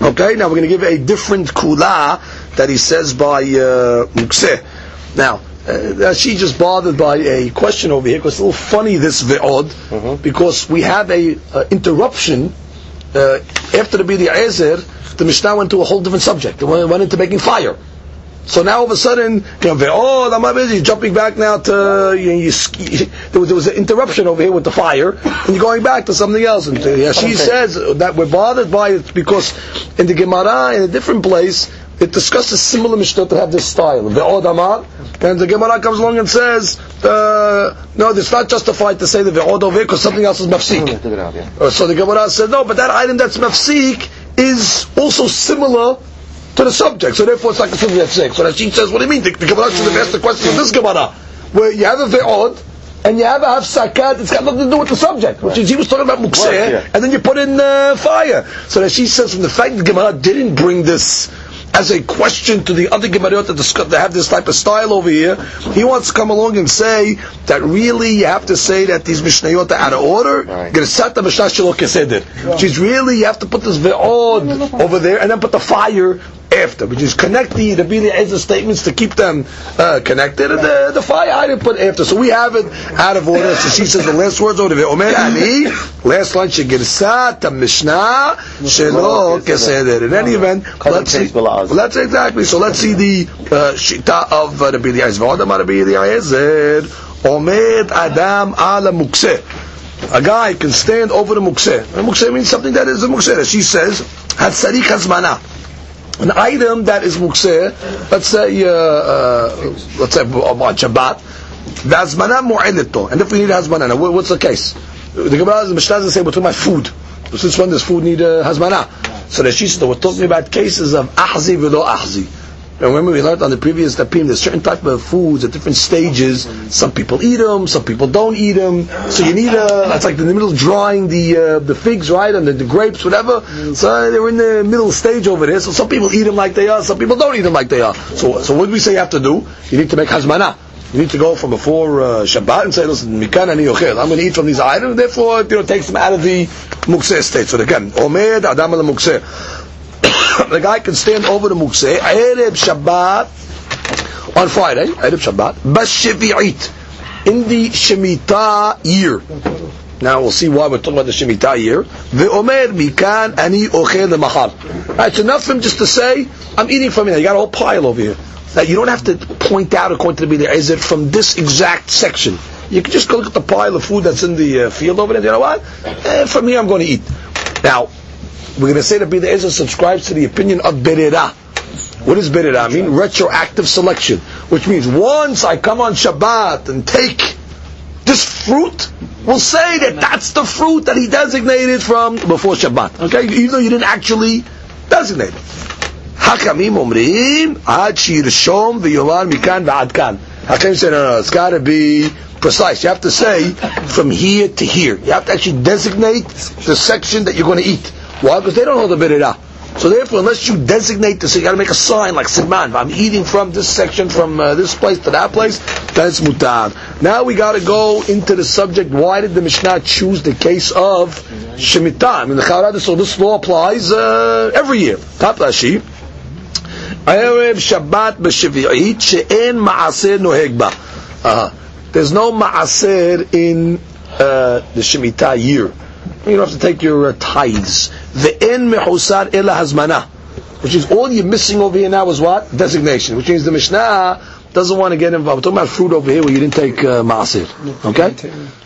Speaker 2: Okay, now we're going to give a different kula that he says by uh, Mukseh. Now, uh, she just bothered by a question over here because it's a little funny this ve'od because we have a uh, interruption uh, after the Bidi Ezer, the Mishnah went to a whole different subject. It went, went into making fire. So now all of a sudden, you know, ve'od, I'm jumping back now to you know, you, there was there was an interruption over here with the fire, and you're going back to something else. And uh, she says that we're bothered by it because in the Gemara, in a different place, it discusses similar mishnah that have this style. Ve'od amar, and the Gemara comes along and says, uh, no, it's not justified to say the ve'od over because something else is mafsik. Uh, so the Gemara says, no, but that item that's mafsik is also similar to the subject. So therefore it's like a simple mafsik. So Rashi says, what do you mean? The, the Gemara should have asked the question of this Gemara, where you have a ve'od, and you have a hafsakat, it's got nothing to do with the subject, which is he was talking about mukseh,
Speaker 5: yeah.
Speaker 2: and then you put in uh, fire. So that she says, from the fact that Gemara didn't bring this as a question to the other Gemara that, discuss, that have this type of style over here, he wants to come along and say that really you have to say that these Mishnayot are out of order.
Speaker 5: Right.
Speaker 2: Gersata Mishnah Shelo Keseder. Which is really, you have to put this ve'od over there and then put the fire after, We just connect the the Rabbi Eliezer statements to keep them uh, connected, and the, the fire I didn't put after. So we have it out of order. So she says the last words over there. Omer ani, last line, shegirsat Mishnah shelo keseder. In any event, let's see. Let's exactly. So let's see the uh, shita of uh, Rabbi Eliezer. V'od amar Rabbi Eliezer, omed adam ala mukseh. A guy can stand over the mukseh. And mukseh means something that is a mukseh. She says, hatzarik hazmana an item that is mukseh, let's say, uh, uh, let's say about Shabbat, the hazmana mu'inito. And if we need hazmana, what's the case? The Gemara, the Mishnah say, we're talking about food. Since when does food need uh, hazmana? So the Shisa, we're talking about cases of ahzi v'lo ahzi. And remember we learned on the previous tapim, there's certain type of foods at different stages. Some people eat them, some people don't eat them. So you need a, it's like in the middle drying the uh, the figs, right, and the, the grapes, whatever. So they're in the middle stage over there. So some people eat them like they are, some people don't eat them like they are. So so what do we say you have to do? You need to make hazmana. You need to go from before uh, Shabbat and say, listen, mikan ani yochel. I'm going to eat from these items. Therefore, you know, takes them out of the mukseh state. So again, omed adam al mukseh. The guy can stand over the mukseh erev Shabbat on Friday, erev Shabbat, bashivi'it in the shemitah year. Now we'll see why we're talking about the shemitah year. The Ve'omer mikan ani ochel lemachar. Right, it's enough for him just to say, I'm eating from here. You got a whole pile over here. That you don't have to point out according to the Bidei Ezer from this exact section. You can just go look at the pile of food that's in the uh, field over there. You know what? Eh, from here I'm going to eat. Now, we're going to say that Bidei Ezer subscribes to the opinion of Berera. What does Berera mean? Retroactive selection. Which means once I come on Shabbat and take this fruit, we'll say that that's the fruit that he designated from before Shabbat. Okay? Even though you didn't actually designate it. חכמים אומרים, עד שירשום ויאמר מכאן ועד כאן. Hakim say, no, no, it's got to be precise. You have to say from here to here. You have to actually designate the section that you're going to eat. Why? Because they don't hold the birira. So therefore, unless you designate this, you got to make a sign like Sidman. I'm eating from this section, from uh, this place to that place. That's mutar. Now we got to go into the subject. Why did the Mishnah choose the case of shemitah? I mean, the Chavara, so this law applies uh, every year. Top Rashi. ערב שבת בשביעית שאין מעשר נוהג בה. Uh, there's no מעשר in uh, the Shemitah year. You don't have to take your uh, tithes. Ve'en mehusar elah hazmana. Which is all you're missing over here now is what? Designation. Which means the Mishnah doesn't want to get involved. We're talking about fruit over here where you didn't take uh, ma'asir. Okay?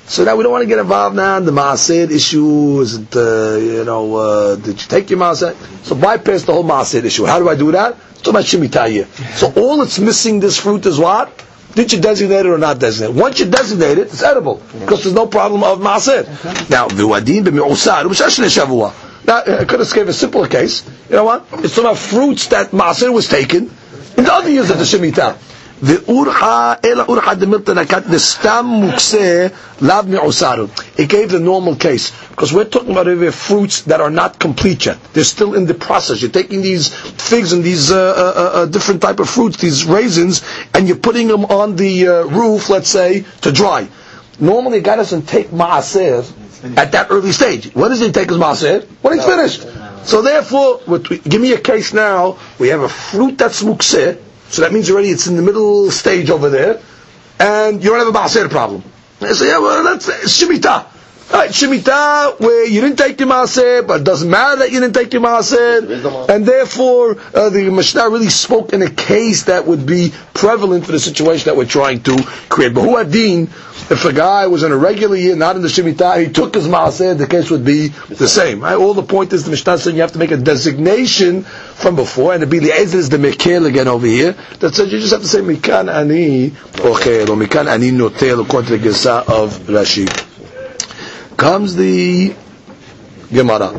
Speaker 2: So now we don't want to get involved now in the ma'asir issue. Is it, uh, you know, uh, did you take your ma'asir? So bypass the whole ma'asir issue. How do I do that? Talk about shemitah So all that's missing this fruit is what? Did you designate it or not designate it? Once you designate it, it's edible. Because there's no problem of ma'asir. Now, Now, I could have gave a simpler case. You know what? It's talking about fruits that maaser was taken in the other years of the Shemitah. ואורחה, אלא אורחה דמילתא נקט לסתם מוקצה לאו מעוסרו. It gave the normal case. Because we're talking about over fruits that are not complete yet. They're still in the process. You're taking these figs and these uh, uh, uh, different type of fruits, these raisins, and you're putting them on the uh, roof, let's say, to dry. Normally a guy doesn't take maaser at that early stage. When does he take his maaser? When he's finished. So therefore, give me a case now, we have a fruit that's mukseh, so that means already it's in the middle stage over there, and you don't have a maaser problem. I say, yeah, well, that's shemitah. Right, shemitah, where you didn't take your maaser, but it doesn't matter that you didn't take your maaser, and therefore uh, the Mishnah really spoke in a case that would be prevalent for the situation that we're trying to create. But who adin, if a guy was in a regular year, not in the shemitah, he took his maaser, the case would be the same. Right? All the point is the Mishnah saying you have to make a designation from before, and the Bili is the Mekel again over here, that says you just have to say Mikan Ani Ochel, or Mikan Ani Notel, according to the Girsa of Rashi. Comes the Gemara.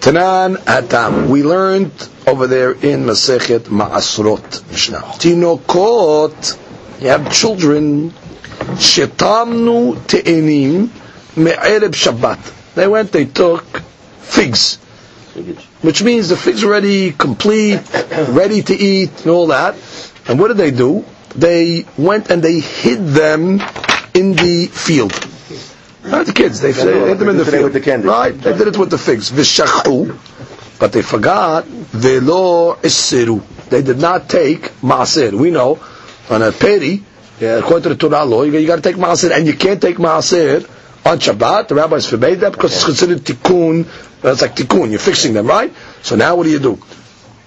Speaker 2: Tanan Atam. We learned over there in Masechet Ma'asrot Mishnah. Tinokot, you have children, Shetamnu Te'enim Me'ereb Shabbat. They went, they took figs. Which means the figs are already complete, ready to eat, and all that. And what did they do? They went and they hid them in the field. Not the kids. They, they hid them in the
Speaker 5: They
Speaker 2: field.
Speaker 5: with the candy.
Speaker 2: Right? They did it with the figs. Vishachu. But they forgot. Velo isiru. They did not take maaser. We know on a peri, yeah, according to the Torah law, you, got to take maaser, and you can't take maaser on Shabbat. The rabbis forbade that because it's considered tikkun. That's like tikkun. You're fixing them, right? So now what do you do?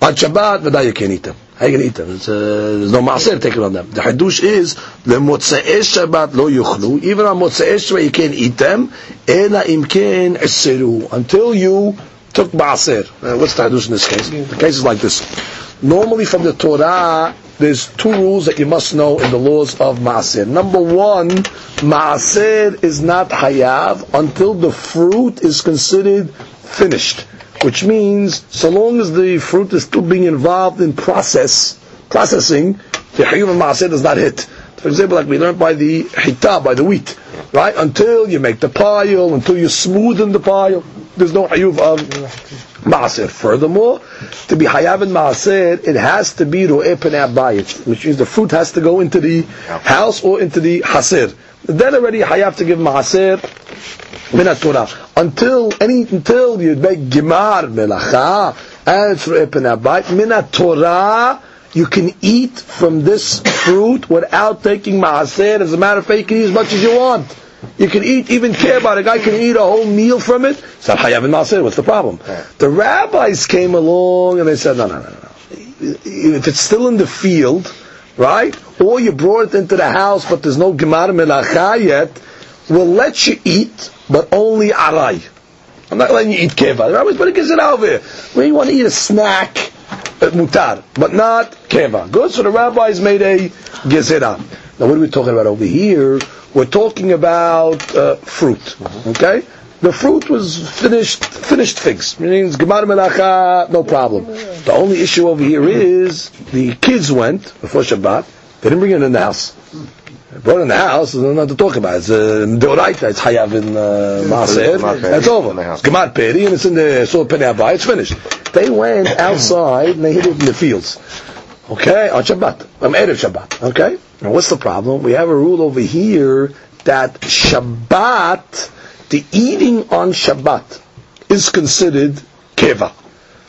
Speaker 2: On Shabbat, v'day you can't eat them. How you going to eat them? It's, uh, there's no maaser taken on them. The hadush is the motzei Shabbat lo yuchlu. Even on motzei Shabbat you can't eat them. Ela imken esiru until you took maaser. Uh, what's the hadus in this case? The case is like this. Normally, from the Torah, there's two rules that you must know in the laws of maaser. Number one, maaser is not hayav until the fruit is considered finished, which means so long as the fruit is still being involved in process processing, the hayuv of maaser does not hit. For example, like we learned by the hita, by the wheat, right? Until you make the pile, until you smoothen the pile, there's no hayuv of maaser. Furthermore, to be hayav in maaser, it has to be ro'eh abayit, which means the fruit has to go into the house or into the hasir. Then already hayav to give maaser min Torah until any until you make gimar melacha and ro'eh penei abayit min Torah you can eat from this fruit without taking maaser. As a matter of fact, you can eat as much as you want. You can eat even kibbutz. A guy can eat a whole meal from it. It's not hayav and. What's the problem? The rabbis came along and they said, no, no, no, no. If it's still in the field, right? Or you brought it into the house, but there's no gemar melacha yet, we'll let you eat, but only aray. I'm not letting you eat keva. The rabbis, but it gets it over here. When you want to eat a snack, mutar, but not keva. Good. So the rabbis made a gezerah. Now, what are we talking about over here? We're talking about uh, fruit. Okay, the fruit was finished, finished figs. Meaning gemar melacha, no problem. The only issue over here is the kids went before Shabbat. They didn't bring it in the house. They brought it in the house. There's nothing to talk about. It's uh, deoraita. It's hayav in uh, maaser. That's over. It's gemar peri and it's in the so penei abai. It's finished. They went outside and they hid it in the fields. Okay, on Shabbat. I'm Erev Shabbat. Okay? Now what's the problem? We have a rule over here that Shabbat, the eating on Shabbat, is considered keva.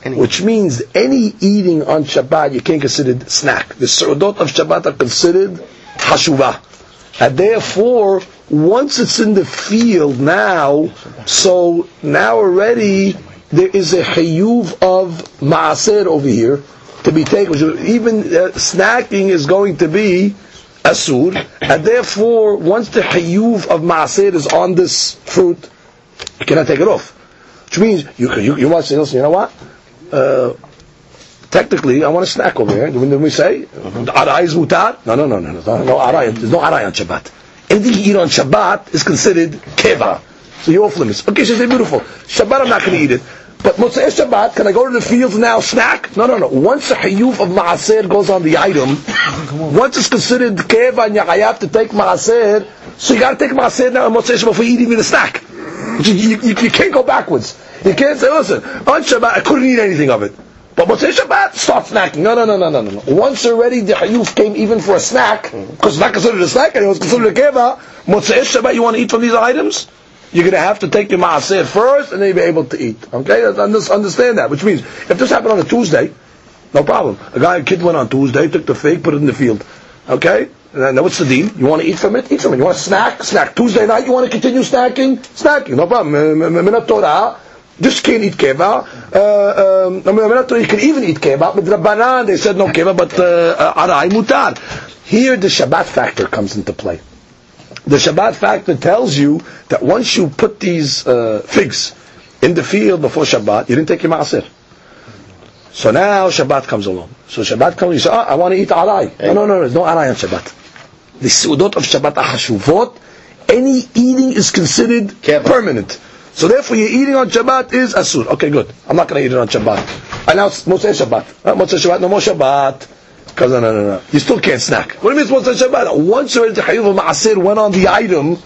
Speaker 2: Which means any eating on Shabbat you can't consider it snack. The surdot of Shabbat are considered hashuvah. And therefore, once it's in the field now, so now already there is a hayuv of maaser over here to be taken. Even uh, snacking is going to be asur, and therefore, once the hayuv of maaser is on this fruit, you cannot take it off. Which means you you, you want to say, listen, you know what? Uh, technically, I want a snack over here. When we say aray is mutar, no, no, no, no, no, no aray. There's no aray on Shabbat. Anything you eat on Shabbat is considered keva. So you're off limits. Okay, she said beautiful. Shabbat, I'm not going to eat it. But Motzei Shabbat, can I go to the fields now snack? No, no, no. Once the hayuf of maaser goes on the item, once it's considered keva and have to take maaser, so you got to take maaser now on Motzei Shabbat before you eat even the snack. You, you, you, can't go backwards. You can't say, listen, on Shabbat I couldn't eat anything of it. But Motzei Shabbat, start snacking. No, no, no, no, no, no. no. Once already the hayuf came even for a snack, because it's not considered a snack anymore, it's considered a keva, Motzei Shabbat you want to eat from these items? You're going to have to take your maaser first, and then you'll be able to eat. Okay, understand that. Which means, if this happened on a Tuesday, no problem. A guy, a kid went on Tuesday, took the fig, put it in the field. Okay, and then what's the deal? You want to eat from it? Eat from it. You want to snack? Snack. Tuesday night, you want to continue snacking? Snacking. No problem. Torah. Just can't eat keva. Uh, um, you can even eat keva, but Rabbanan, they said no keva, but uh, uh, arai mutar. Here, the Shabbat factor comes into play the Shabbat factor tells you that once you put these uh, figs in the field before Shabbat, you didn't take your maaser. So now Shabbat comes along. So Shabbat comes, you say, oh, I want to eat aray. No, no, no, there's no aray on Shabbat. The su'udot of Shabbat are hashuvot. Any eating is considered permanent. So therefore your eating on Shabbat is asur. Okay, good. I'm not going to eat it on Shabbat. And now it's Motzei Shabbat. Uh, Motzei Shabbat, no more Shabbat. Because no, no, no, no. You still can't snack. What do you mean it's Motzei Shabbat? Once already the Hayuv of Ma'asir went on the item,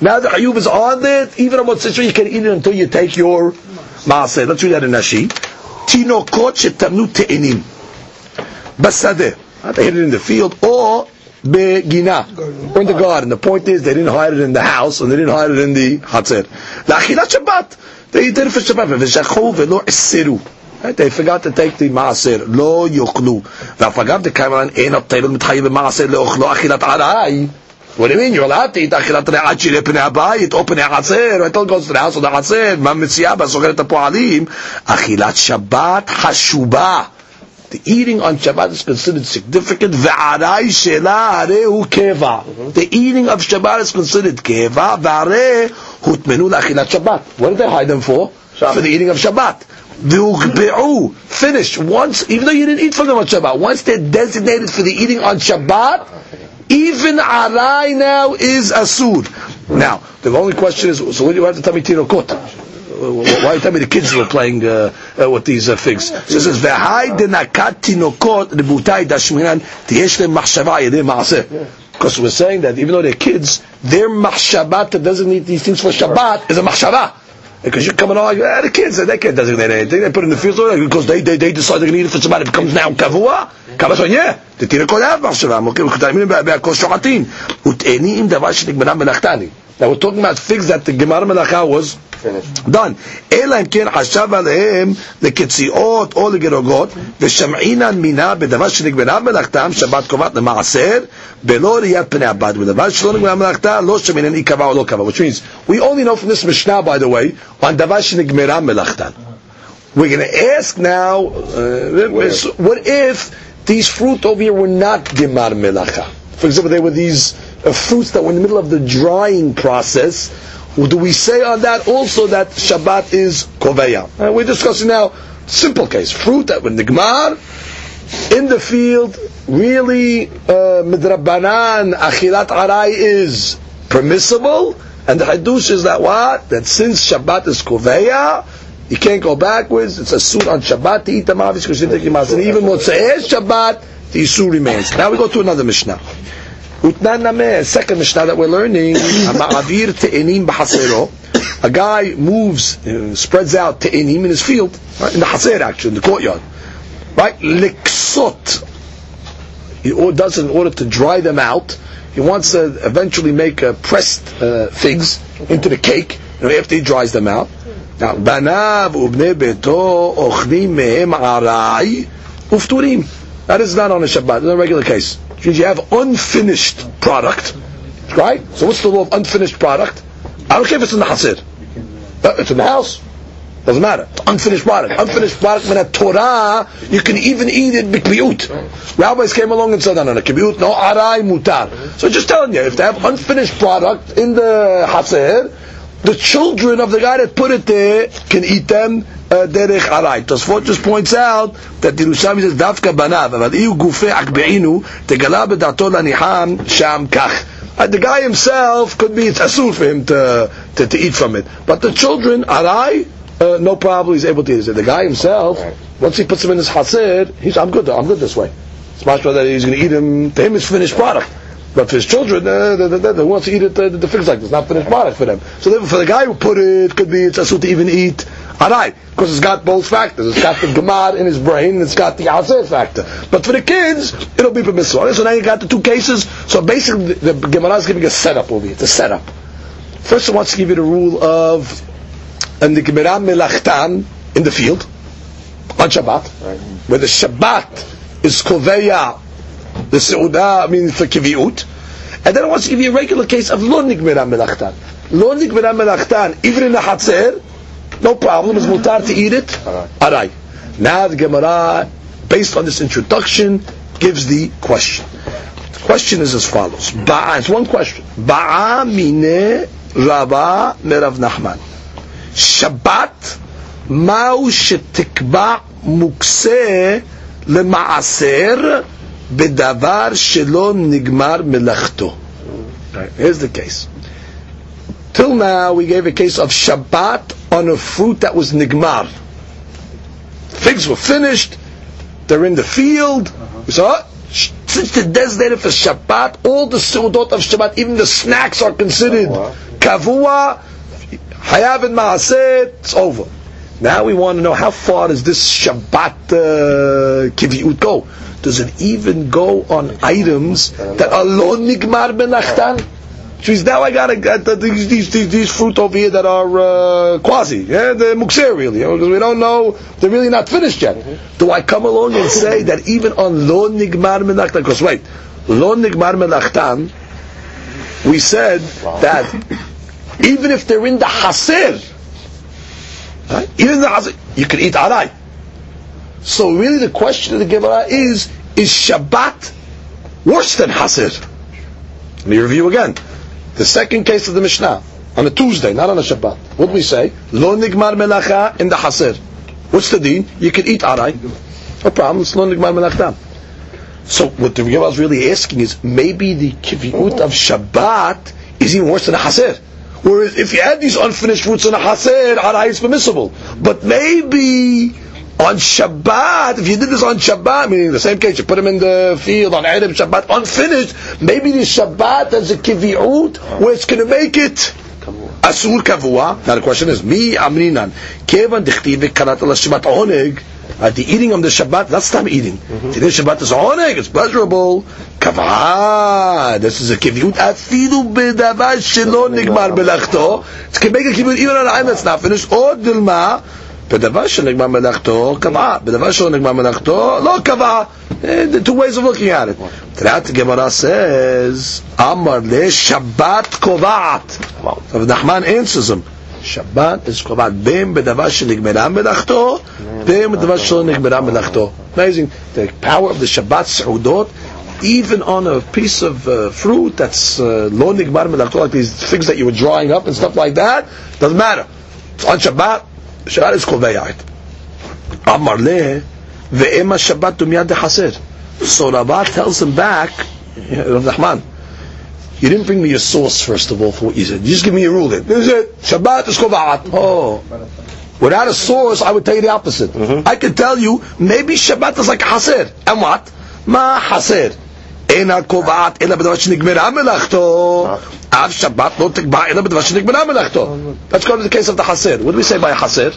Speaker 2: now the Hayuv is on it, even on Motzei you can eat it until you take your Ma'asir. Let's read that in Rashi. Tinokot shetamnu te'enim. Basadeh. Ah, they hid it in the field, or begina, or in the garden. The point is, they didn't hide it in the house, and they didn't hide it in the Hatzer. La'achilat Shabbat. They did it for Shabbat. V'shachu ve'lo esiru. Right? They forgot to take the maaser. Lo yochlu. The kamaran ein maaser leochlo achilat arai. What do you mean? You're allowed to eat achilat re'at shirei pnei abayit Open a ha'atzer. Right? Don't to the house of the ha'atzer. Ma mitziyah ba'sogeret ha'po'alim. Achilat Shabbat hashuba. The eating on Shabbat is considered significant. V'arai shela arehu keva. The eating of Shabbat is considered keva. V'areh hutmenu lachilat Shabbat. What did they hide them for? Shabbat. For the eating of Shabbat. V'uchbe'u, finished. Once, even though you didn't eat from them on Shabbat, once they're designated for the eating on Shabbat, even arai now is asur. Now, the only question is, so what do you have to tell me tinokot? Why you tell me the kids were playing uh, uh, with these uh, figs? So it says, "V'hai denakat tinokot rebutai dashminan tiyesh lehem machshava yedei maaseh." Because we're saying that even though they're kids, their machshava to designate these things for Shabbat is a machshava. Because you come and argue, ah, the kids, they can't designate anything. They put it in the field because they, they, they decide they're going to eat it for Shabbat. It becomes now kavua. כמה שוניה, תתיר כל אב מחשבה, מוקים וקטעים בהכל שוחטים, ותאנים דבר שנגמרה מלאכתני. Now we're talking about figs that the גמר מלאכה was done. אלא אם כן חשב עליהם לקציעות או לגרוגות, ושמעינן מינה בדבר שנגמרה מלאכתם, שבת קובעת למעשר, בלא ראיית פני הבת, בדבר שלא נגמרה מלאכתה, לא שמעינן אי קבע או לא קבע. Which means, we only know from this Mishnah, by the way, on דבר שנגמרה מלאכתן. We're going to ask now, uh, what if these fruit over here were not gemar melacha? For example, they were these uh, fruits that were in the middle of the drying process. do we say on that also that Shabbat is koveya? Uh, we're discussing now simple case fruit that were nigmar in the field. Really, uh, midrabanan achilat arai is permissible, and the hadush is that what that since Shabbat is koveya. You can't go backwards. It's a suit on Shabbat to eat the mavis because you And even Motzei Shabbat, the Yisur remains. Now we go to another Mishnah. Utnan Nameh, second Mishnah that we're learning. Ma'avir te'enim b'hasero. A guy moves, uh, spreads out te'enim in his field, right, in the haser actually, in the courtyard. Right? Liksot. He does it in order to dry them out. He wants to eventually make uh, pressed uh, figs into the cake you know, after he dries them out. Now, banav ubnei beto ochnim mehem arai ufturim. That is not on a Shabbat. It's a regular case. Means you have unfinished product, right? So what's the law of unfinished product? I don't care if it's in the hasir. Uh, It's in the house. Doesn't matter. It's unfinished product. Unfinished product, when a Torah, you can even eat it b'kbiyut. Rabbis came along and said, no, no, no, kbiyut, no, arai mutar. So just telling you, if they have unfinished product in the hasir, the children of the guy that put it there can eat them uh, derech arai. Tosfot just points out that the Yerushalmi says dafka banav, but iu gufe akbeinu tegala bedato laniham sham kach. And the guy himself could be it's asur for him to, to, to eat from it, but the children arai. Uh, no problem, he's able to eat it. The guy himself, once he puts him in his hasir, he's, I'm good, I'm good this way. It's much better that he's going to eat him, to him it's finished product. But for his children, uh, they, they, they want to eat it, uh, the figs like this, not finished product for them. So therefore, for the guy who put it, could be it's asur to even eat arai, because it's got both factors. It's got the gemar in his brain, and it's got the asir factor. But for the kids, it'll be permissible. So now you got the two cases. So basically, the, the Gemara is giving a setup over here. It's a setup. First, it wants to give you the rule of and the Gemara melachtan in the field on Shabbat, where the Shabbat is koveya, the Seudah, I mean for kiviut, and then it wants to give you a regular case of lo nigmera melachtan. Lo nigmera melachtan, even in the hatzer, no problem, it's mutar to eat it. Arai. Now the Gemara, based on this introduction, gives the question. The question is as follows. Ba'a, it's one question. Ba'a mine Rava merav Nachman. שבת, מהו שתקבע מוקצה למעשר בדבר שלא נגמר מלאכתו. Here's the case. Till now we gave a case of Shabbat on a fruit that was nigmar. Figs were finished, they're in the field. We saw it. Since the designated for Shabbat, all the seudot of Shabbat, even the snacks are considered kavua, Hayav and Maaseh, it's over. Now we want to know how far does this Shabbat uh, kiviut go? Does it even go on items that are lo nigmar benachtan? Which means now I got to get the, these, these, these, these fruit over here that are uh, quasi, yeah, the muksir really, you know, because we don't know, they're really not finished yet. Do I come along and say that even on lo nigmar benachtan, because wait, lo nigmar benachtan, we said that even if they're in the hasir, right? even the hasir, you can eat arai. So really the question of the Gemara is, is Shabbat worse than hasir? Let me review again. The second case of the Mishnah, on a Tuesday, not on a Shabbat. What we say? Lo nigmar melacha in the hasir. What's the deen? You can eat aray. No problem. It's lo nigmar melachtam. So what the Gemara is really asking is maybe the kiviut of Shabbat is even worse than a haser. Whereas if you had these unfinished fruits in a haser, aray is permissible. But maybe on Shabbat, if you did this on Shabbat, meaning the same case, you put them in the field on Erev Shabbat, unfinished, maybe the Shabbat as a kivi'ut, where it's going to make it asur kavua. Now the question is, me amrinan, kevan dichtiv v'karat ala Shabbat oneg, at the eating on the Shabbat, that's time eating. Mm-hmm. Today Shabbat is oneg, it's pleasurable. Kavah, this is a kiviut. Afidu bedavar shelo nigmar belachto. It's can make a kiviut even on a item that's not finished. Or dilma, בדבר שנגמר מלאכתו, קבעה. בדבר שלא נגמר מלאכתו, לא קבעה. Eh, The two ways of looking at it. That Gemara says, Amar le Shabbat kovaat. So Nachman answers him. Shabbat is kovaat. Bem b'davar שנגמרה מלאכתו, bem b'davar שלא נגמרה מלאכתו. Amazing. The power of the Shabbat Seudot, even on a piece of uh, fruit that's uh, lo nigmar melachto, like these things that you were drying up and stuff like that, doesn't matter. It's on Shabbat, Shabbat is kovaat. Amar le, ve'ema Shabbat tumyad dechaser. So Rabat tells him back, Rav Nachman, you didn't bring me your source first of all for what you said. You just give me a ruling. This is it. Shabbat is kovaat. Oh. Without a source, I would tell you the opposite. Mm-hmm. I could tell you, maybe Shabbat is like a haser. And what? Ma haser. אינה קובעת אלא בדבר שנגמרה מלאכתו, אף שבת לא תקבע אלא בדבר שנגמרה מלאכתו. Let's go to the case of the haser. What do we say by haser?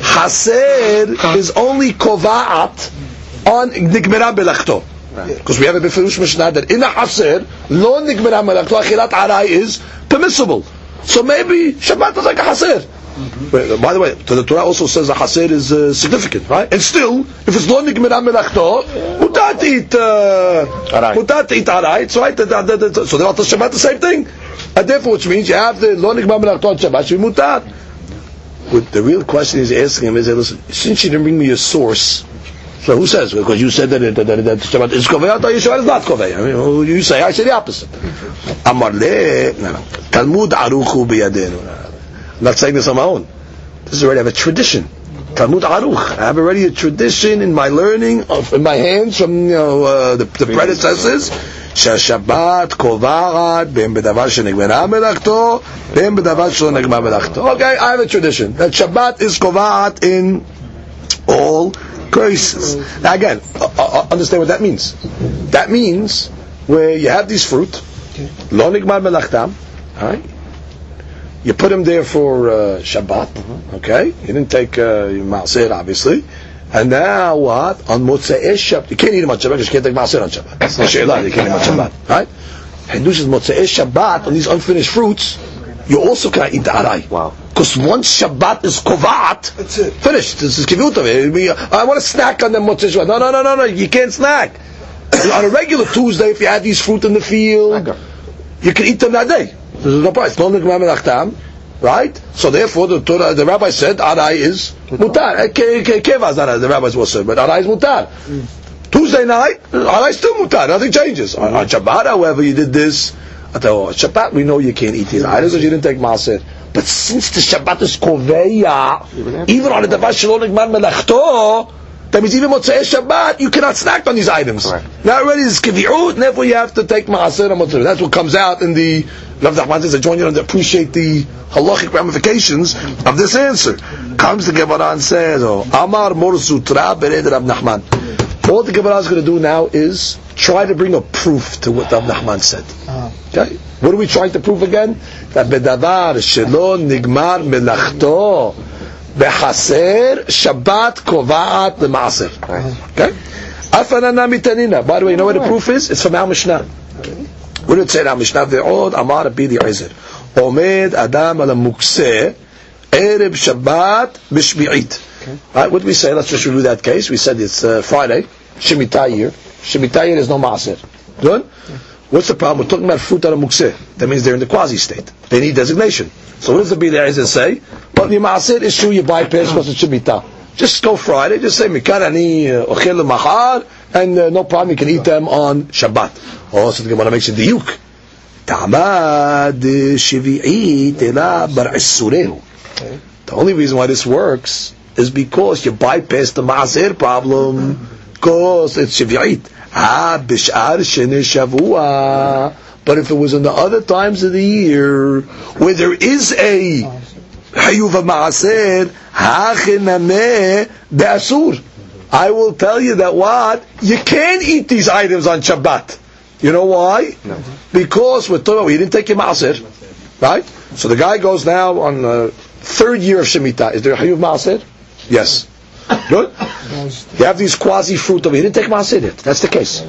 Speaker 2: Haser is only קובעת on נגמרה מלאכתו. Because we have a בפירוש משנה that in a haser, לא נגמרה מלאכתו, אכילת עראי is permissible. So maybe Shabbat is like a haser. Wait, By the way, the Torah also says the haser is uh, significant, right? And still, if it's lo nigmera melachto, to eat, uh, mutar to eat. It's that- that- that- So they're all Shabbat the same thing. And therefore, which means you have the lo nigmera melachto on Shabbat should be mutar. What the real question he's asking him is, listen, since you didn't bring me a source, so who says? Because you said that, that, that, that Shabbat is kovei, or is not kovei. I mean, you say, I say the opposite. Amar le, no, no. Talmud aruchu biyadenu. I'm not saying this on my own. This is already I have a tradition. Talmud Aruch. I have already a tradition in my learning, of, in my hands from you know uh, the, the predecessors. שהשבת קובעת בין בדבר שנגמרה מלאכתו, בין בדבר שלא נגמר מלאכתו. Okay, I have a tradition that Shabbat is קובעת in all cases. Now again, uh, uh, understand what that means. That means where you have these fruit, לא נגמר מלאכתם, right? You put them there for uh, Shabbat, okay? You didn't take uh, Maaser, obviously. And now what? On Motzei Shabbat, you can't eat them on Shabbat because you can't take Maaser on Shabbat. That's not Sheila, you can't eat them on Shabbat, right? Hidush is Motzei Shabbat, on these unfinished fruits, you also cannot eat the Arai.
Speaker 1: Wow.
Speaker 2: Because once Shabbat is Kovat,
Speaker 3: That's it.
Speaker 2: finished. This is Kivut of it. We- I want to snack on them Motzei Shabbat. No, no, no, no, no, you can't snack. on a regular Tuesday, if you had these fruit in the field, you can eat them that day. There's no price. No nigmar melachtam, right? So therefore, the Torah, the rabbi said, arai is mutar. Eh, ke- ke- Keva is not the rabbis will say, but arai is mutar. Tuesday night, arai is still mutar. Nothing changes. On, on Shabbat, however, you did this. I thought, oh, Shabbat, we know you can't eat these items because you didn't take maaser. But since the Shabbat is koveya, even on the davar shalom nigmar melachto, that means even Motzei Shabbat, you cannot snack on these items.
Speaker 1: Correct.
Speaker 2: Now already it's kivi'ut, and therefore you have to take maaser and That's what comes out in the Rav Nachman says, I join you to appreciate the halachic ramifications of this answer. Comes the Gemara and says, oh, Amar Mar Zutra Bered Rav Nachman. All the Gemara is going to do now is try to bring a proof to what Rav Nachman said. Ah. Okay? What are we trying to prove again? That bedavar shelo nigmar melachto bechaser Shabbat kovaat lemaaser. Okay? Afanana mitanina. By the way, you know what the proof is? It's from our Mishnah. What did it say in our Mishnah? Ve'od amar bidi Ezer. Omed adam al mukse Erev Shabbat b'shmi'it. Right, what did we say? Let's just review that case. We said it's uh, Friday, Shemitah year. Shemitah year is no maaser. Good? What's the problem? We're talking about fruit of mukseh. That means they're in the quasi state. They need designation. So what does the Bidei Ezer say? Well, your maaser is true, you bypass because it's Shemitah. Just go Friday, just say, Mikan ani ochel mahar, and uh, no problem, you can eat them on Shabbat. Also, so the Gemara makes a diuk. Ta'amad. The only reason why this works is because you bypass the Maaser problem. Because it's Shavuot. Ah, Bishar Shavua. But if it was in the other times of the year where there is a Hayuv Maaser, Hachinameh Be'asur. I will tell you that what? You can't eat these items on Shabbat. You know why? No. Because we're talking about, you didn't take your Maaser, right? So the guy goes now on the third year of Shemitah. Is there Hayuv Maaser? Yes. Good? You have these quasi fruit here. He didn't take Maaser yet. That's the case.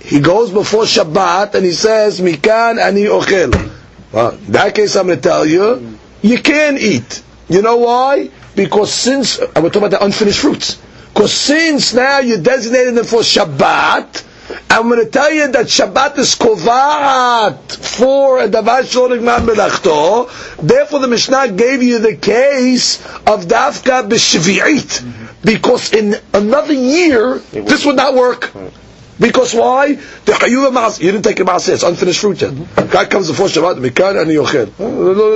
Speaker 2: He goes before Shabbat and he says, Mikan ani ochel. Well, in that case I'm going to tell you, you can eat. You know why? Because since, and we're talking about the unfinished fruits. Because since now you designated them for Shabbat, I'm going to tell you that Shabbat is kovat for a davar shlo nigmar melachto. Therefore, the Mishnah gave you the case of dafka b'shvi'it. Because in another year, this would not work. Because why? The Hayuva Maas, you didn't take a Maas, it's unfinished fruit yet. Guy comes before Shabbat, Mikan and Yochel.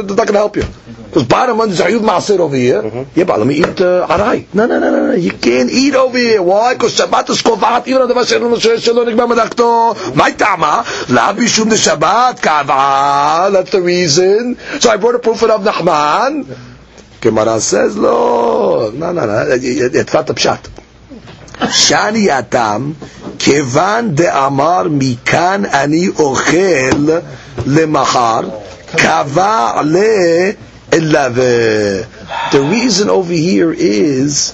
Speaker 2: It's not going to help you. Because bottom one is Hayuv Maas over here. Yeah, but let me eat uh, Arai. No, no, no, no, no. You can't eat over here. Why? Because Shabbat is Kovat, even on the Vasher, Shalom, Nigma, Medakto. My Tama, La Bishum de Shabbat, Kava. That's the reason. So I brought a proof of Nachman. Gemara says, no, no, no, no. It's not the pshat. שאני התם, כיוון דאמר מכאן אני אוכל למחר, קבע לאליו. The reason over here is,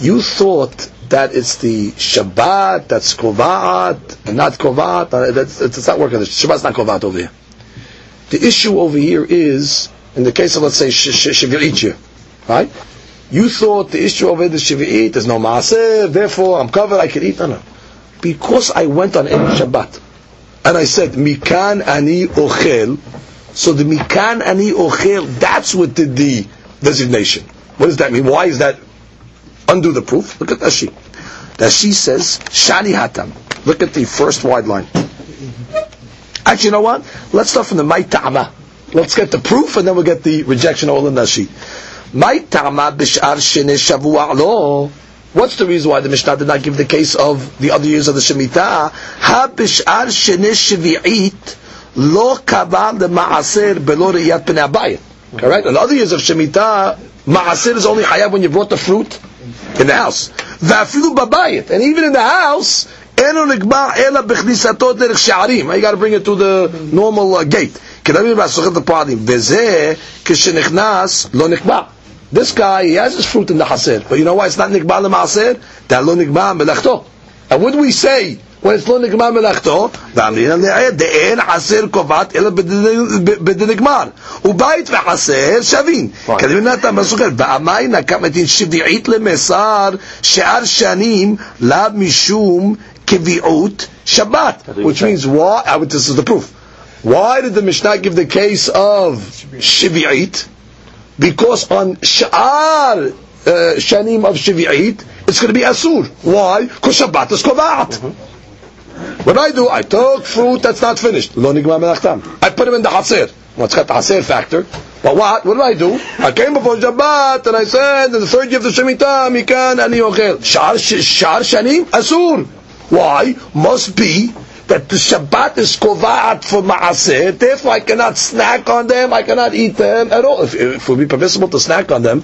Speaker 2: you thought that it's the Shabbat, that's Kovaat, and not Kovaat, uh, that's, it's not working, the Shabbat's not Kovaat over here. The issue over here is, in the case of, let's say, Shavuot, right? You thought the issue over the Shavuot, there's no Maaseh, therefore I'm covered, I can eat. No, no. Because I went on any Shabbat, and I said, Mikan ani ochel, so the Mikan ani ochel, that's what did the designation. What does that mean? Why is that? Undo the proof. Look at Rashi. Rashi says, Shani hatam. Look at the first wide line. Actually, you know what? Let's start from the Maitama. Let's get the proof, and then we'll get the rejection of all in Rashi. Maitama b'shar shene shavua lo. What's the reason why the Mishnah did not give the case of the other years of the Shemitah? Ha b'shar shene shvi'it lo kava the ma'aser below re'iyat pnei abayit. Correct? In the other years of Shemitah, ma'aser is only hayab when you brought the fruit in the house. Va'afilu babayit. And even in the house, eno nigba ela b'chnisato derech sha'arim. You got to bring it to the normal uh, gate. כדאי בסוכת הפועלים, וזה כשנכנס לא נקבע. This guy, he has his fruit in the haser, but you know why it's not nikba l'maaser? That lo nikba melachto. And what do we say when it's lo nikba melachto? ואמרינן לעד, דאין חסר קובעת אלא בדנגמר. ובית וחסר שווים. כדאי נתן בסוכת, פעמיים נקם את שביעית למסר, שאר שנים לאו משום קביעות שבת. Which means, why? This is the proof. Why did the Mishnah give the case of Shivi'it? Because on Sha'ar uh, Shanim of Shivi'it, it's going to be Asur. Why? Because Shabbat is Kovat. What I do, I took fruit that's not finished. I put them in the Haser. Well, it's got the Haser factor. But what? What did I do? I came before Shabbat and I said, in the third year of the Shemitah, Mikan ani ochel. Shar, shar Shanim, Asur. Why? Must be that the Shabbat is kovaat for maaseh, therefore I cannot snack on them, I cannot eat them at all. If, if it would be permissible to snack on them,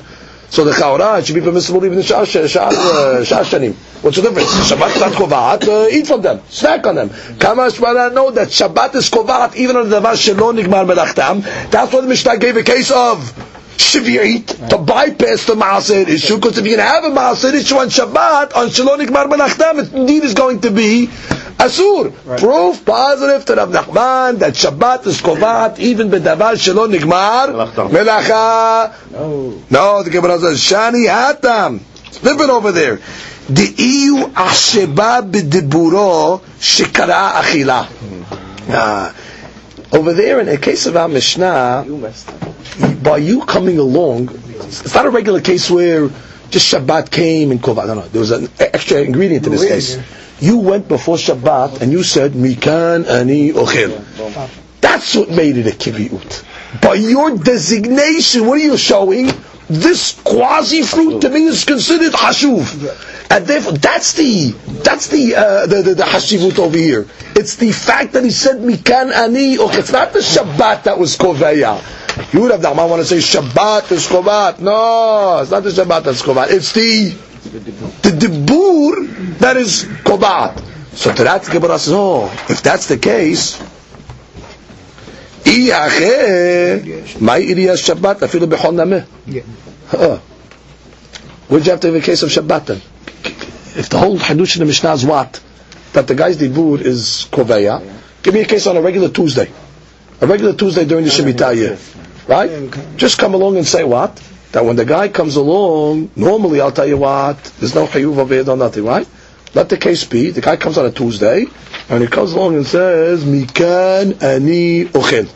Speaker 2: so the chaura should be permissible even in shah, uh. What's the difference? Shabbat not kovaat, uh, eat from them, snack on them. Kama Shmara know that Shabbat is kovaat even on the davar shelo nigmar melachtam. That's why the Mishnah gave a case of Shvi'it to bypass the Maaser issue, because if you can have a Maaser issue on Shabbat, on Shalom Nikmar Melachtam, it indeed is going to be Asur. Right. Proof positive to Rav Nachman that Shabbat is kovat even bedavar shelo nigmar melacha. No. No, the Gemara says shani hatam. Flip it over there. The iu asheba b'diburo shekara achila. Ah. Over there, in a case of our Mishnah, by you coming along, it's not a regular case where just Shabbat came and kovat. No, no, there was an extra ingredient in this case. You went before Shabbat and you said, Mikan ani ochel. That's what made it a kiviut. By your designation, what are you showing? this quasi fruit to me is considered hashuv, and therefore that's the that's the uh, the, the, the hashivut over here. It's the fact that he said mikan ani. Okay, it's not the Shabbat that was koveya. You would have the want to say Shabbat is kovat. No, it's not the Shabbat that's kovat. It's the the dibur that is Kodat. So to that Gemara says, oh, if that's the case, my Iriyas Shabbat, afilu bechon nameh. What'd you have to have a case of Shabbat then? If the whole Hadush in the Mishnah is what? That the guy's dibur is Koveya, give me a case on a regular Tuesday. A regular Tuesday during the Shemitah year. Right? Just come along and say what? That when the guy comes along, normally I'll tell you what, there's no Hayuv over here, nothing, right? Let the case be, the guy comes on a Tuesday, and he comes along and says, Mikan ani ochel.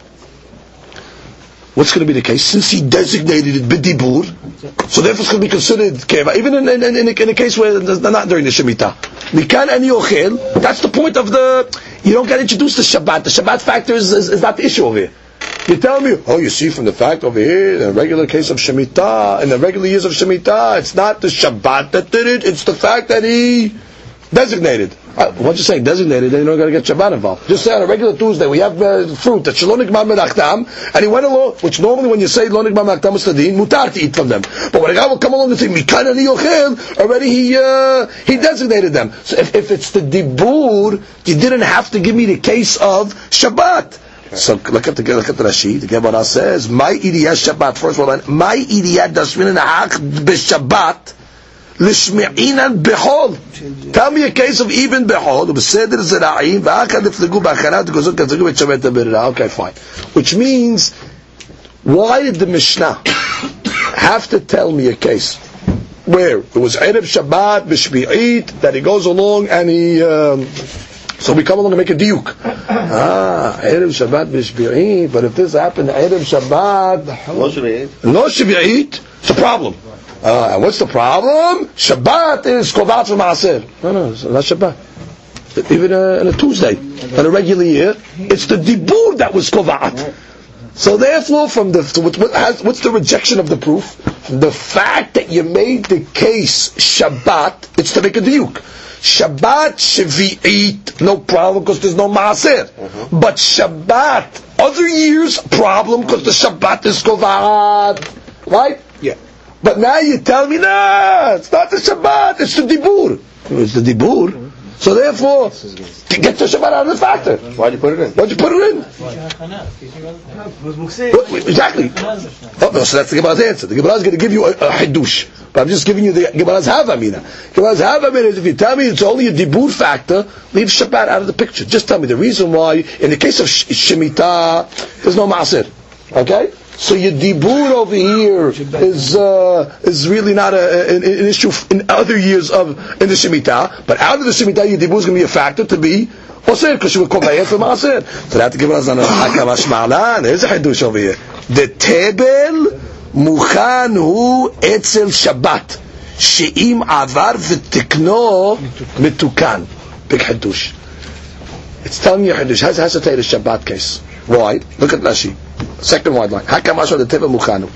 Speaker 2: What's going to be the case? Since he designated it bidibur, so therefore it's going to be considered keva, even in, in, in, in, a, in a case where not during the Shemitah. Mikan ani ochel, that's the point of the, you don't get introduced to Shabbat. The Shabbat factor is, is, is not the issue over here. You tell me, oh, you see from the fact over here, in a regular case of Shemitah, in the regular years of Shemitah, it's not the Shabbat that did it, it's the fact that he designated. Uh, once you say designated, then you don't got to get Shabbat involved. Just say on a regular Tuesday we have uh, fruit that Shalom Nikmar Menachtam, and he went along, which normally when you say Lo Nikmar Menachtam Mustadin, mutar to eat from them. But when a guy will come along and say Mikan Ani Yochel, already he uh, he designated them. So if, if it's the Dibur, you didn't have to give me the case of Shabbat. So look at the look at the Rashi. The Gemara says, "My idiyah Shabbat." First of all, my idiyah dasmin ha'ach b'Shabbat b'chol. Tell me a case of even b'chol b'seder zera'im v'achad iflegu b'achanat gozot kazegu b'shabbat b'rira. Okay, fine. Which means, why did the Mishnah have to tell me a case where it was Erev Shabbat b'shmi'it that he goes along and he. Um, so we come along and make a diuk. Ah, Erev Shabbat b'shbi'it, but if this happened Erev Shabbat, no shbi'it, it's a problem. Uh, and what's the problem? Shabbat is kovat maaser. No, no, it's not Shabbat. Even uh, on a Tuesday, on a regular year, it's the dibur that was kovat. So therefore, from the what, what has, what's the rejection of the proof? The fact that you made the case Shabbat, it's to make a diuk. Shabbat Shavi'it, no problem because there's no Maaser.
Speaker 5: Mm-hmm.
Speaker 2: But Shabbat, other years, problem because the Shabbat is Kovad. Right? But now you tell me, nah, it's not the Shabbat, it's the Dibur. It's the Dibur. So therefore, to get the Shabbat out of the factor.
Speaker 5: Why'd you put it in?
Speaker 2: Why'd you put it in? What- Exactly. Oh, no, so that's the Gemara's answer. The Gemara is going to give you a, a hidush. But I'm just giving you the Gemara's havamina. Gemara's havamina is if you tell me it's only a dibur factor, leave Shabbat out of the picture. Just tell me the reason why, in the case of Sh- Shemitah, there's no Maaser. Okay? So your dibur over here is uh, is really not a, an, an issue in other years of in the shemitah, but out of the shemitah your dibur is going to be a factor to be osir because you would call bayet for maaser. So that give us an hakamash ma'alan. There's a hadush over here. The tebel mukhan hu etzel shabbat she'im avar v'tikno mitukan. Big hadush. It's telling you hadush. Has, has to take Shabbat case. Why? Look at Rashi Second wide line. Hakamash the tebel mukhanu.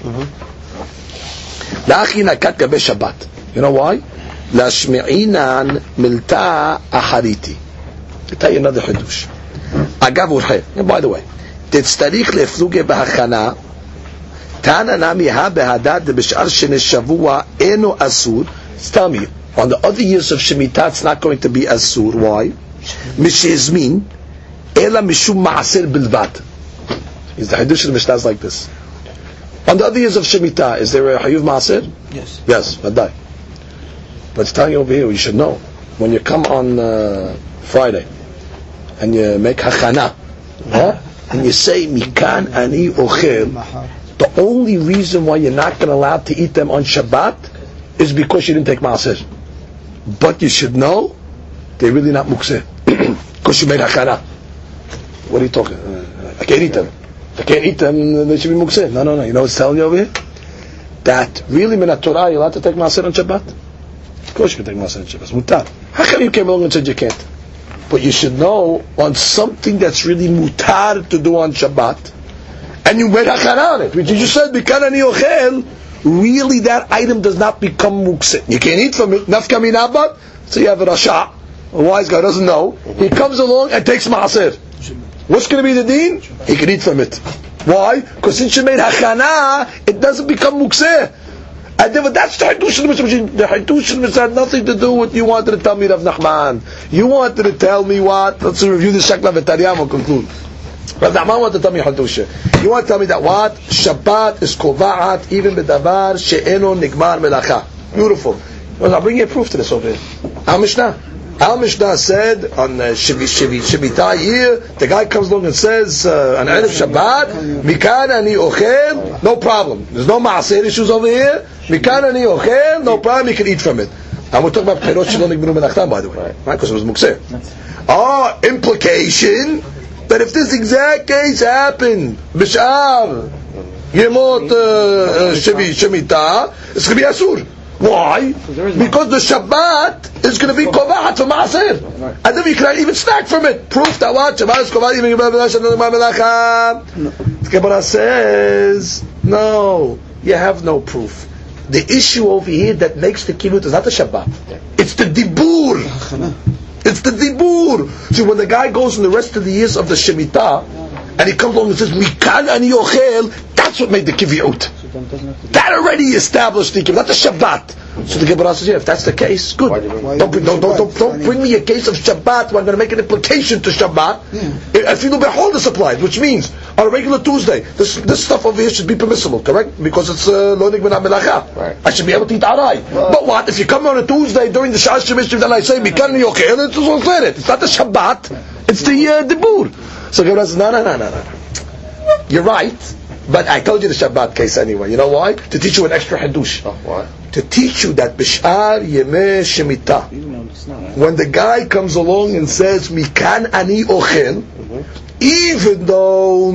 Speaker 2: לאחי נקט גבי שבת. You know why? להשמיעינן מלתה אחריתי. I'll tell you another חידוש. אגב ורחה, and by the way, תצטריך לפלוגה בהכנה, תנא נמי הא בהדד בשאר שני שבוע אינו אסור. Tell me, on the other years of Shemitah it's not going to be אסור. Why? משהזמין, אלא משום מעשר בלבד. Is the Hidush of the Mishnah is like this. On the other years of Shemitah, is there a Hayuv Maaser?
Speaker 4: Yes.
Speaker 2: Yes, Vadai. But it's telling you over here, you should know. When you come on uh, Friday and you make Hachana, huh? and you say, Mikan ani ochel, the only reason why you're not going to allow to eat them on Shabbat is because you didn't take Maaser. But you should know, they're really not Mukseh. Because you made Hachana. What are you talking? I can't eat them. I can't eat them, they should be mukseh. No, no, no. You know what's telling you over here? That really, min Torah, you're allowed to take maaser on Shabbat. Of course, you can take maaser on Shabbat. Mutar. How come you came along and said you can't? But you should know on something that's really mutar to do on Shabbat, and you made hakana on it, which you just said, "Mikan ani ochel." really that item does not become mukse. You can't eat from it. Nafka minabat. So you have a rasha, a wise guy doesn't know. He comes along and takes maaser. What's going to be the deen? He can eat from it. Why? Because since you made hachana, it doesn't become mukseh. And but that's the Hadush al The Hadush had nothing to do with you wanted to tell me Rav Nachman. You wanted to tell me what? Let's review the Shekla V'Tariyam and conclude. Rav Nachman wanted to tell me Hadush. You want to tell me that what? Shabbat is kova'at even b'davar she'eno nigmar melacha. Beautiful. Well, I'll bring you a proof to this over here. Al Mishnah. Al Mishnah said on uh, Shemitah year, the guy comes along and says uh, on Erev Shabbat, Mikan ani ochel, no problem. There's no maaser issues over here. Mikan ani ochel, no problem. You can eat from it. And we're talking about Perot Shalom Nigminu Menachtam, by the way, right? Because it was Mukseh. Oh, implication that if this exact case happened, Bishar, Yemot uh, uh, Shemitah, it's going to be Asur. Why? Because the Shabbat is going to be kovahat for maaser, and then we cannot even snack from it. Proof that what Shabbat is kovahat even The Gemara says no. You have no proof. The issue over here that makes the kibbutz is not the Shabbat. It's the dibur. It's the dibur. See, when the guy goes in the rest of the years of the Shemitah, and he comes along and says, Mikan ani yochel, that's what made the kibbutz. That already established the not the Shabbat. So the Gemara says, yeah, if that's the case, good. Don't, bring, don't, don't, don't, don't bring me a case of Shabbat where I'm going to make an implication to Shabbat. Yeah. If you know behold this applies, which means on a regular Tuesday, this this stuff over here should be permissible, correct? Because it's uh, uh, melacha. Right. I should be able to eat arai. Right. But what if you come on a Tuesday during the Shah Shemish and I say Mikan Yochel, it's all it. It's not the Shabbat, it's the uh, Dibur. So Gemara says, no, no, no, no, no. You're right. But I told you the Shabbat case anyway. You know why? To teach you an extra hadush.
Speaker 5: Oh, why?
Speaker 2: To teach you that b'shar yemeh shemitah. When the guy comes along and says mikan ani mm-hmm. even though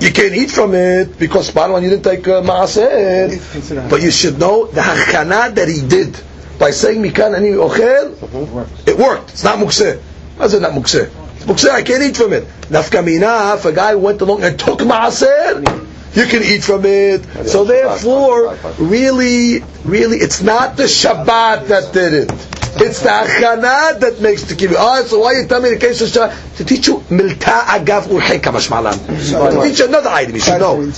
Speaker 2: you can't eat from it because Barman you didn't take uh, maaser, but you should know the hachana that he did by saying mikan ani ochel, mm-hmm. it worked. It's not mukseh. Why is it not mukseh? Mukseh, I can't eat from it. Nafkamina, if a guy went along and took maaser, you can eat from it. So therefore, really, really, it's not the Shabbat that did it. It's the achana that makes the kibbutz. Oh, so why you tell me the case of Shabbat? To teach you milta agav urheka mashmalan. To teach you another item, you should know.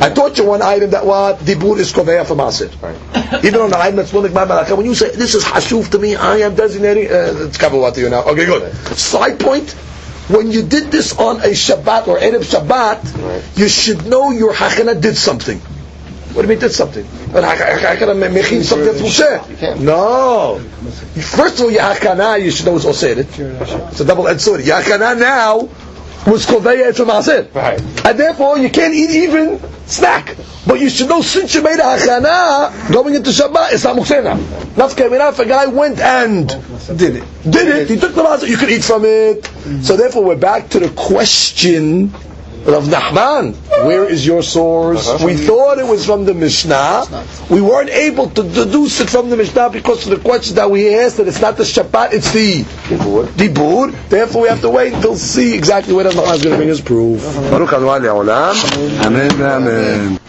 Speaker 2: I taught you one item that what dibur is koveya for maaser. Even on the item that's lonik malaka, when you say this is hashuf to me, I am designating. Uh, it's cover what to you now. Okay, good. Side point when you did this on a Shabbat or Erev Shabbat, you should know your Hachana did something. What do you mean did something? Hachana mechin something that's Moshe. No. First of all, your Hachana, you should know it's Oseret. It's a double edged sword. Your Hachana now was Koveya from Aser. Right. And therefore, you can't eat even snack. But you should know since you made a hachana going into Shabbat, it's not muksena. Nafka if a guy went and did it, did it, he took the matzah, you could eat from it. So therefore, we're back to the question of Nachman. Where is your source? Uh-huh. We thought it was from the Mishnah. We weren't able to deduce it from the Mishnah because of the question that we asked that it's not the Shabbat, it's the Dibur. Therefore, we have to wait until see exactly where the Nachman is going to bring his proof. Baruch Amen. Amen.